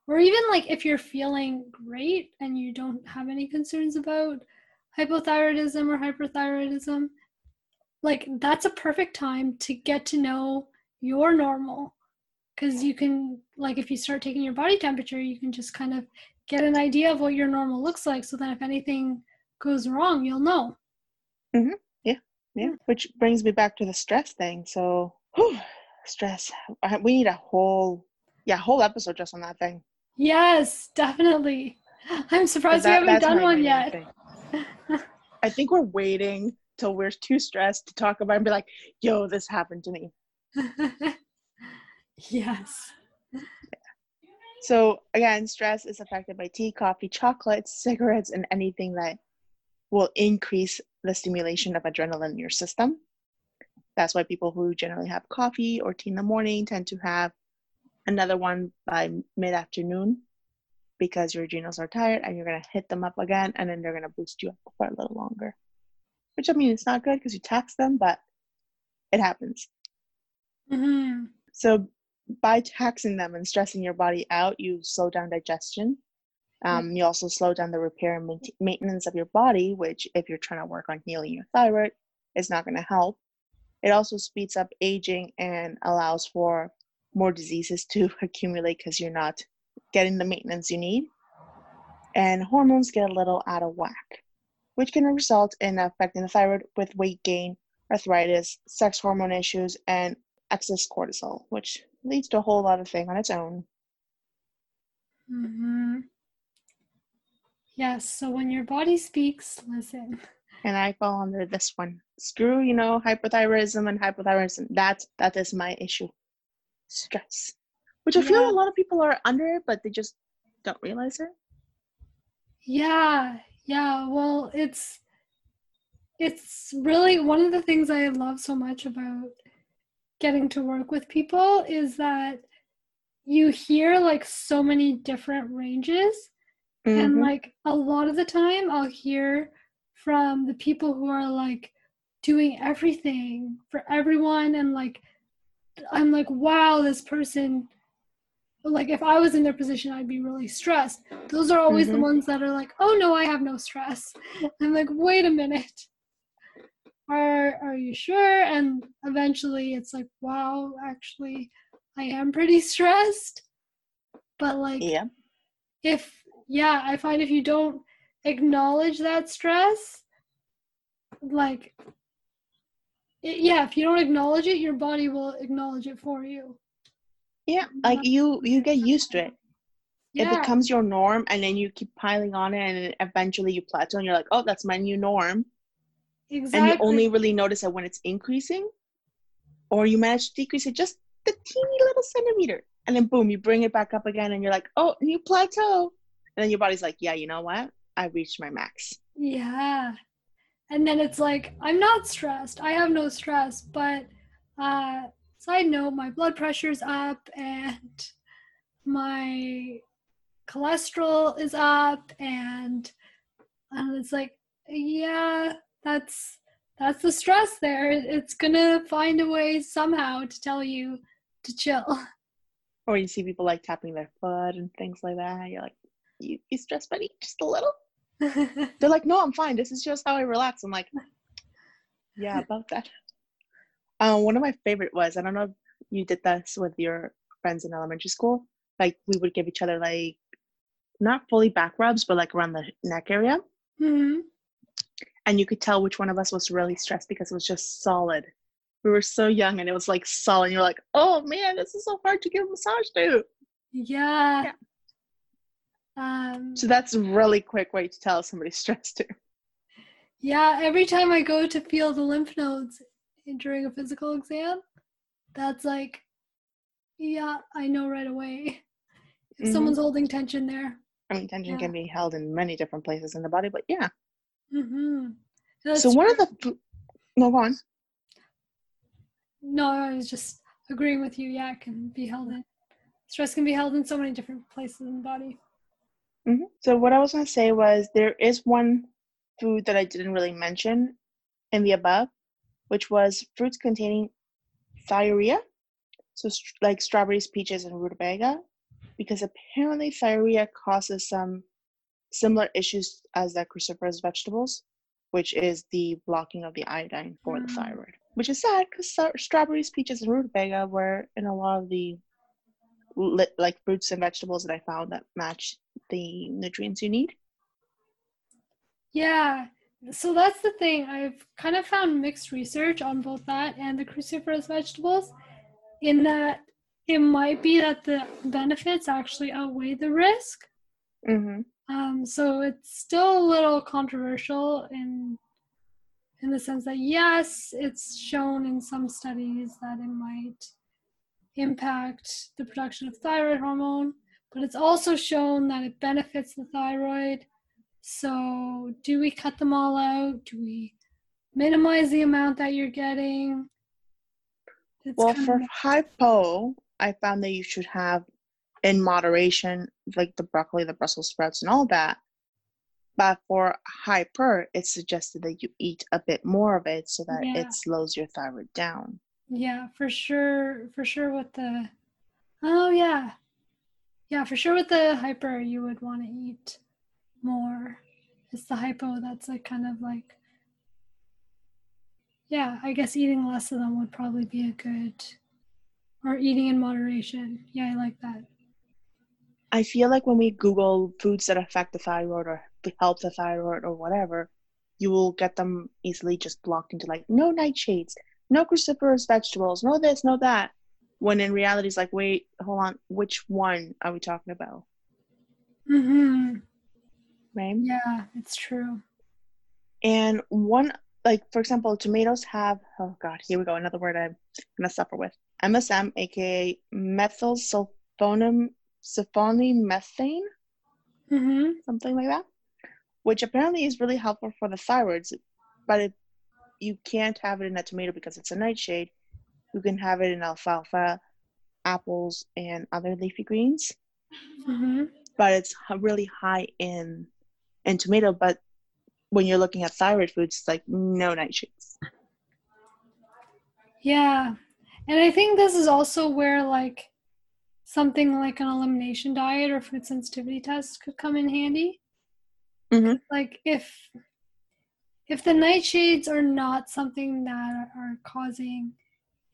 or even like if you're feeling great and you don't have any concerns about hypothyroidism or hyperthyroidism like that's a perfect time to get to know your normal. Because you can like if you start taking your body temperature you can just kind of get an idea of what your normal looks like so that if anything goes wrong you'll know. Mm-hmm. yeah. Yeah. Which brings me back to the stress thing. So whew, stress. We need a whole yeah whole episode just on that thing yes definitely I'm surprised we haven't done one yet. I think we're waiting till we're too stressed to talk about and be like, yo, this happened to me. [LAUGHS] yes. So again, stress is affected by tea, coffee, chocolates, cigarettes, and anything that will increase the stimulation of adrenaline in your system. That's why people who generally have coffee or tea in the morning tend to have another one by mid afternoon because your adrenals are tired and you're going to hit them up again and then they're going to boost you up for a little longer. Which I mean, it's not good because you tax them, but it happens. hmm So by taxing them and stressing your body out, you slow down digestion. Um, you also slow down the repair and maintenance of your body, which, if you're trying to work on healing your thyroid, is not going to help. It also speeds up aging and allows for more diseases to [LAUGHS] accumulate because you're not getting the maintenance you need. And hormones get a little out of whack, which can result in affecting the thyroid with weight gain, arthritis, sex hormone issues, and excess cortisol, which leads to a whole lot of thing on its own. hmm Yes. So when your body speaks, listen. And I fall under this one. Screw, you know, hypothyroidism and hypothyroidism. That's that is my issue. Stress. Which I feel Yeah. a lot of people are under, but they just don't realize it. Yeah. Yeah. Well, it's it's really one of the things I love so much about getting to work with people is that you hear like so many different ranges and Mhm. like a lot of the time i'll hear from the people who are like doing everything for everyone and like i'm like wow this person like if i was in their position i'd be really stressed. Those are always the Mhm. ones that are like oh no i have no stress. [LAUGHS] I'm like wait a minute. Are are you sure? And eventually it's like wow actually i am pretty stressed. But like yeah. if yeah i find if you don't acknowledge that stress like it, yeah if you don't acknowledge it your body will acknowledge it for you Yeah. Mm-hmm. Like you you get used to it. yeah. It becomes your norm and then you keep piling on it and eventually you plateau and you're like, oh, that's my new norm. exactly And you only really notice it when it's increasing. Or you manage to decrease it just the teeny little centimeter. And then boom, you bring it back up again and you're like, oh, new plateau. And then your body's like, yeah, you know what? I reached my max. yeah and then it's like i'm not stressed i have no stress but uh side note my blood pressure's up and my cholesterol is up and and it's like yeah that's that's the stress there it's gonna find a way somehow to tell you to chill [LAUGHS] Or you see people like tapping their foot and things like that. You're like, you, you stressed, buddy? Just a little? They're like, no, I'm fine. This is just how I relax. I'm like, yeah, [LAUGHS] about that. Um, one of my favorite was I don't know if you did this with your friends in elementary school. Like we would give each other like not fully back rubs, but like around the neck area, hmm and you could tell which one of us was really stressed because it was just solid. We were so young, and it was like solid. You're like, oh man, this is so hard to give a massage to. yeah. Yeah. Um, So that's a really quick way to tell somebody's [LAUGHS] stressed too. Yeah, every time I go to feel the lymph nodes during a physical exam, that's like, yeah, I know right away. If Mhm. Someone's holding tension there. I mean, tension Yeah. can be held in many different places in the body, but yeah. Mm-hmm. so one of the go on. No, I was just agreeing with you. Yeah, it can be held in. Stress can be held in so many different places in the body. Hmm So what I was gonna say was there is one food that I didn't really mention in the above, which was fruits containing thiourea, so st- like strawberries, peaches, and rutabaga, because apparently thiourea causes some similar issues as the cruciferous vegetables, which is the blocking of the iodine for the Mm. thyroid, which is sad because strawberries, peaches, and rutabaga were in a lot of the li- like fruits and vegetables that I found that match the nutrients you need. Yeah. So that's the thing. I've kind of found mixed research on both that and the cruciferous vegetables, in that it might be that the benefits actually outweigh the risk. Mm-hmm. Um, so it's still a little controversial in in the sense that yes, it's shown in some studies that it might impact the production of thyroid hormone, but it's also shown that it benefits the thyroid. So, do we cut them all out? Do we minimize the amount that you're getting? It's well, for of... hypo, I found that you should have in moderation, like the broccoli, the Brussels sprouts, and all that. But for hyper, it's suggested that you eat a bit more of it so that yeah. it slows your thyroid down. Yeah, for sure. For sure, with the oh yeah, yeah, for sure with the hyper, you would want to eat more. It's the hypo that's like kind of like yeah. I guess eating less of them would probably be a good or eating in moderation. Yeah, I like that. I feel like when we Google foods that affect the thyroid or help the thyroid or whatever, you will get them easily just blocked into like no nightshades, no cruciferous vegetables, no this, no that. When in reality, it's like, wait, hold on, which one are we talking about? Mm-hmm. Right? Yeah, it's true. And one, like, for example, tomatoes have, oh God, here we go, another word I'm going to suffer with MSM, aka methyl sulfonum, sulfonimethane, mm-hmm. something like that, which apparently is really helpful for the thyroids, but it you can't have it in a tomato because it's a nightshade. You can have it in alfalfa, apples, and other leafy greens. Mm-hmm. But it's really high in in tomato. But when you're looking at thyroid foods, it's like no nightshades. Yeah, and I think this is also where like something like an elimination diet or food sensitivity test could come in handy. Mm-hmm. Like if if the nightshades are not something that are causing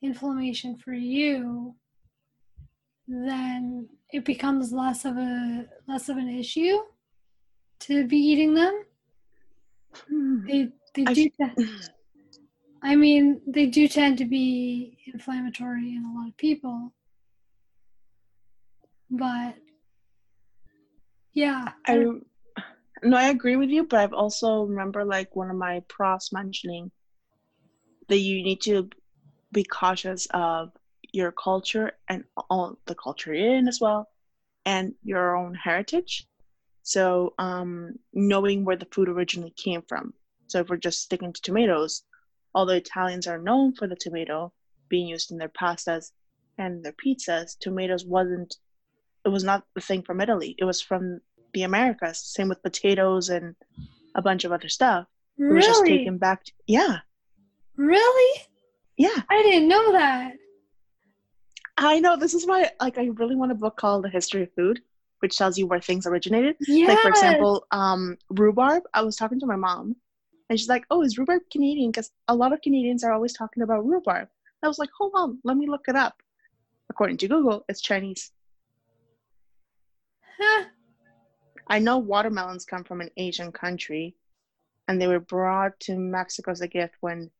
inflammation for you, then it becomes less of a less of an issue to be eating them. Hmm. They they do. I mean, they do tend to be inflammatory in a lot of people, but yeah. I no, I agree with you, but I've also remember like one of my profs mentioning that you need to be cautious of your culture and all the culture you're in as well, and your own heritage. So, um, knowing where the food originally came from. So, if we're just sticking to tomatoes, although Italians are known for the tomato being used in their pastas and their pizzas, tomatoes wasn't. It was not the thing from Italy. It was from the Americas. Same with potatoes and a bunch of other stuff. It was just taken back. To, yeah. Really? Yeah. I didn't know that. I know. This is why, like, I really want a book called The History of Food, which tells you where things originated. Yes. Like, for example, um, rhubarb. I was talking to my mom, and she's like, "Oh, is rhubarb Canadian?" Because a lot of Canadians are always talking about rhubarb. I was like, "Hold on, let me look it up." According to Google, it's Chinese. Huh. I know watermelons come from an Asian country, and they were brought to Mexico as a gift when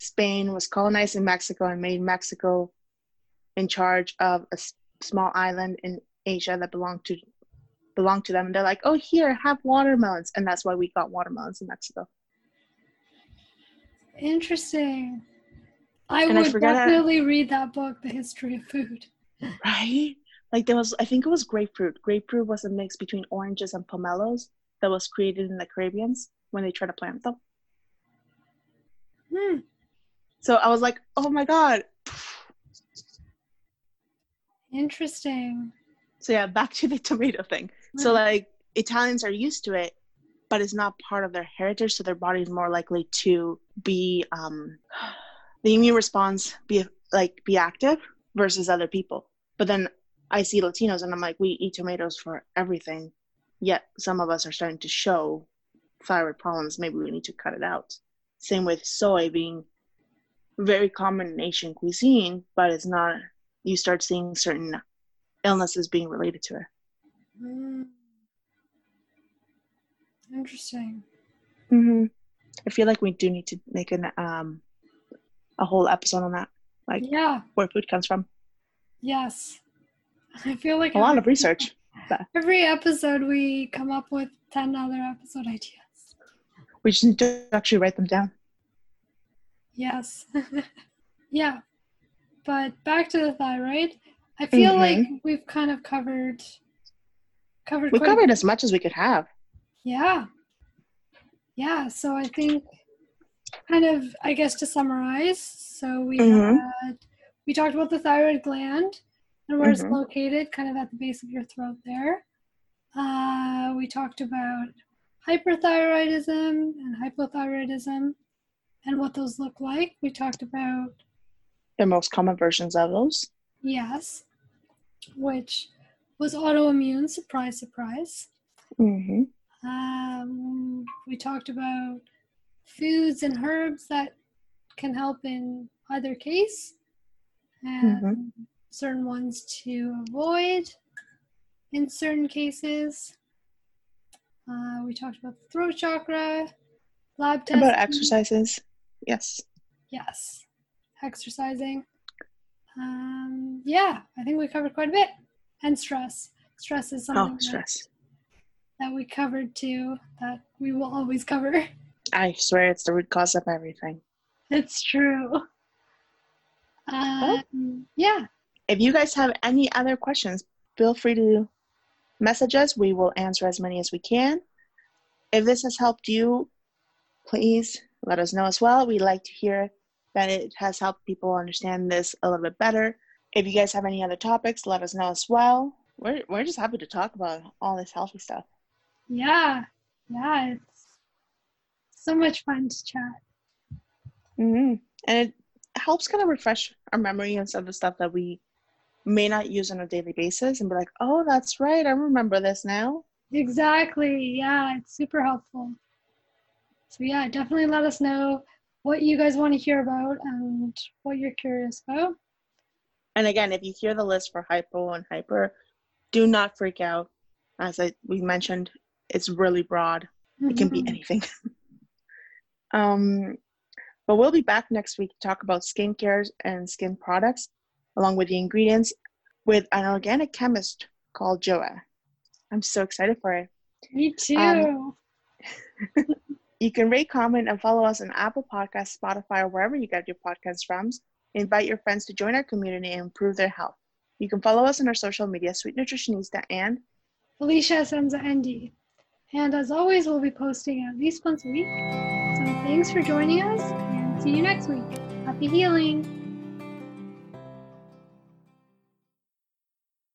Spain was colonizing Mexico and made Mexico in charge of a small island in Asia that belonged to belonged to them. And they're like, "Oh, here, have watermelons," and that's why we got watermelons in Mexico. Interesting. I and would I definitely read that book, The History of Food. [LAUGHS] Right? like there was i think it was grapefruit grapefruit was a mix between oranges and pomelos that was created in the caribbeans when they tried to plant them hmm. So i was like oh my god interesting so yeah back to the tomato thing so like italians are used to it but it's not part of their heritage so their body is more likely to be um the immune response be like be active versus other people but then I see Latinos and I'm like, we eat tomatoes for everything. Yet some of us are starting to show thyroid problems. Maybe we need to cut it out. Same with soy being very common in Asian cuisine, but it's not, you start seeing certain illnesses being related to it. Mm. Interesting. Mm-hmm. I feel like we do need to make an um a whole episode on that, like yeah, where food comes from. Yes, [LAUGHS] I feel like a lot of research. that. [LAUGHS] Every episode, we come up with 10 other episode ideas. We just need to actually write them down. Yes. [LAUGHS] yeah. But back to the thyroid. I feel Mhm. like we've kind of covered covered We covered as much as we could have. Yeah. Yeah, so I think kind of I guess to summarize, so we Mhm. had we talked about the thyroid gland and where it's Mhm. located, kind of at the base of your throat there. Uh, we talked about hyperthyroidism and hypothyroidism and what those look like. We talked about The most common versions of those. yes, which was autoimmune, surprise, surprise. hmm Um, we talked about foods and herbs that can help in either case, and certain ones to avoid in certain cases. Uh, we talked about the throat chakra, lab testing. About exercises. Yes. Yes, exercising. Um, yeah, I think we covered quite a bit. And stress. Stress is something Oh, that- stress. that we covered too that we will always cover. I swear it's the root cause of everything. It's true. Um, yeah, If you guys have any other questions, feel free to message us. We will answer as many as we can. If this has helped you, please let us know as well. We'd like to hear that it has helped people understand this a little bit better. If you guys have any other topics, let us know as well. We're, we're just happy to talk about all this healthy stuff. yeah, yeah. It's so much fun to chat. hmm And it helps kind of refresh our memory and some of the stuff that we may not use on a daily basis and be like, oh, that's right. I remember this now. Exactly. Yeah, it's super helpful. So yeah, definitely let us know what you guys want to hear about and what you're curious about. And again, if you hear the list for hypo and hyper, do not freak out. As I, we mentioned, it's really broad. It can be Mhm. anything. [LAUGHS] um, but we'll be back next week to talk about skincare and skin products, along with the ingredients, with an organic chemist called Joa. I'm so excited for it. Me too. Um, [LAUGHS] You can rate, comment, and follow us on Apple Podcasts, Spotify, or wherever you get your podcasts from. Invite your friends to join our community and improve their health. You can follow us on our social media, Sweet Nutritionista, and Felicia Senza ND. And as always, we'll be posting at least once a week. So thanks for joining us and see you next week. Happy healing!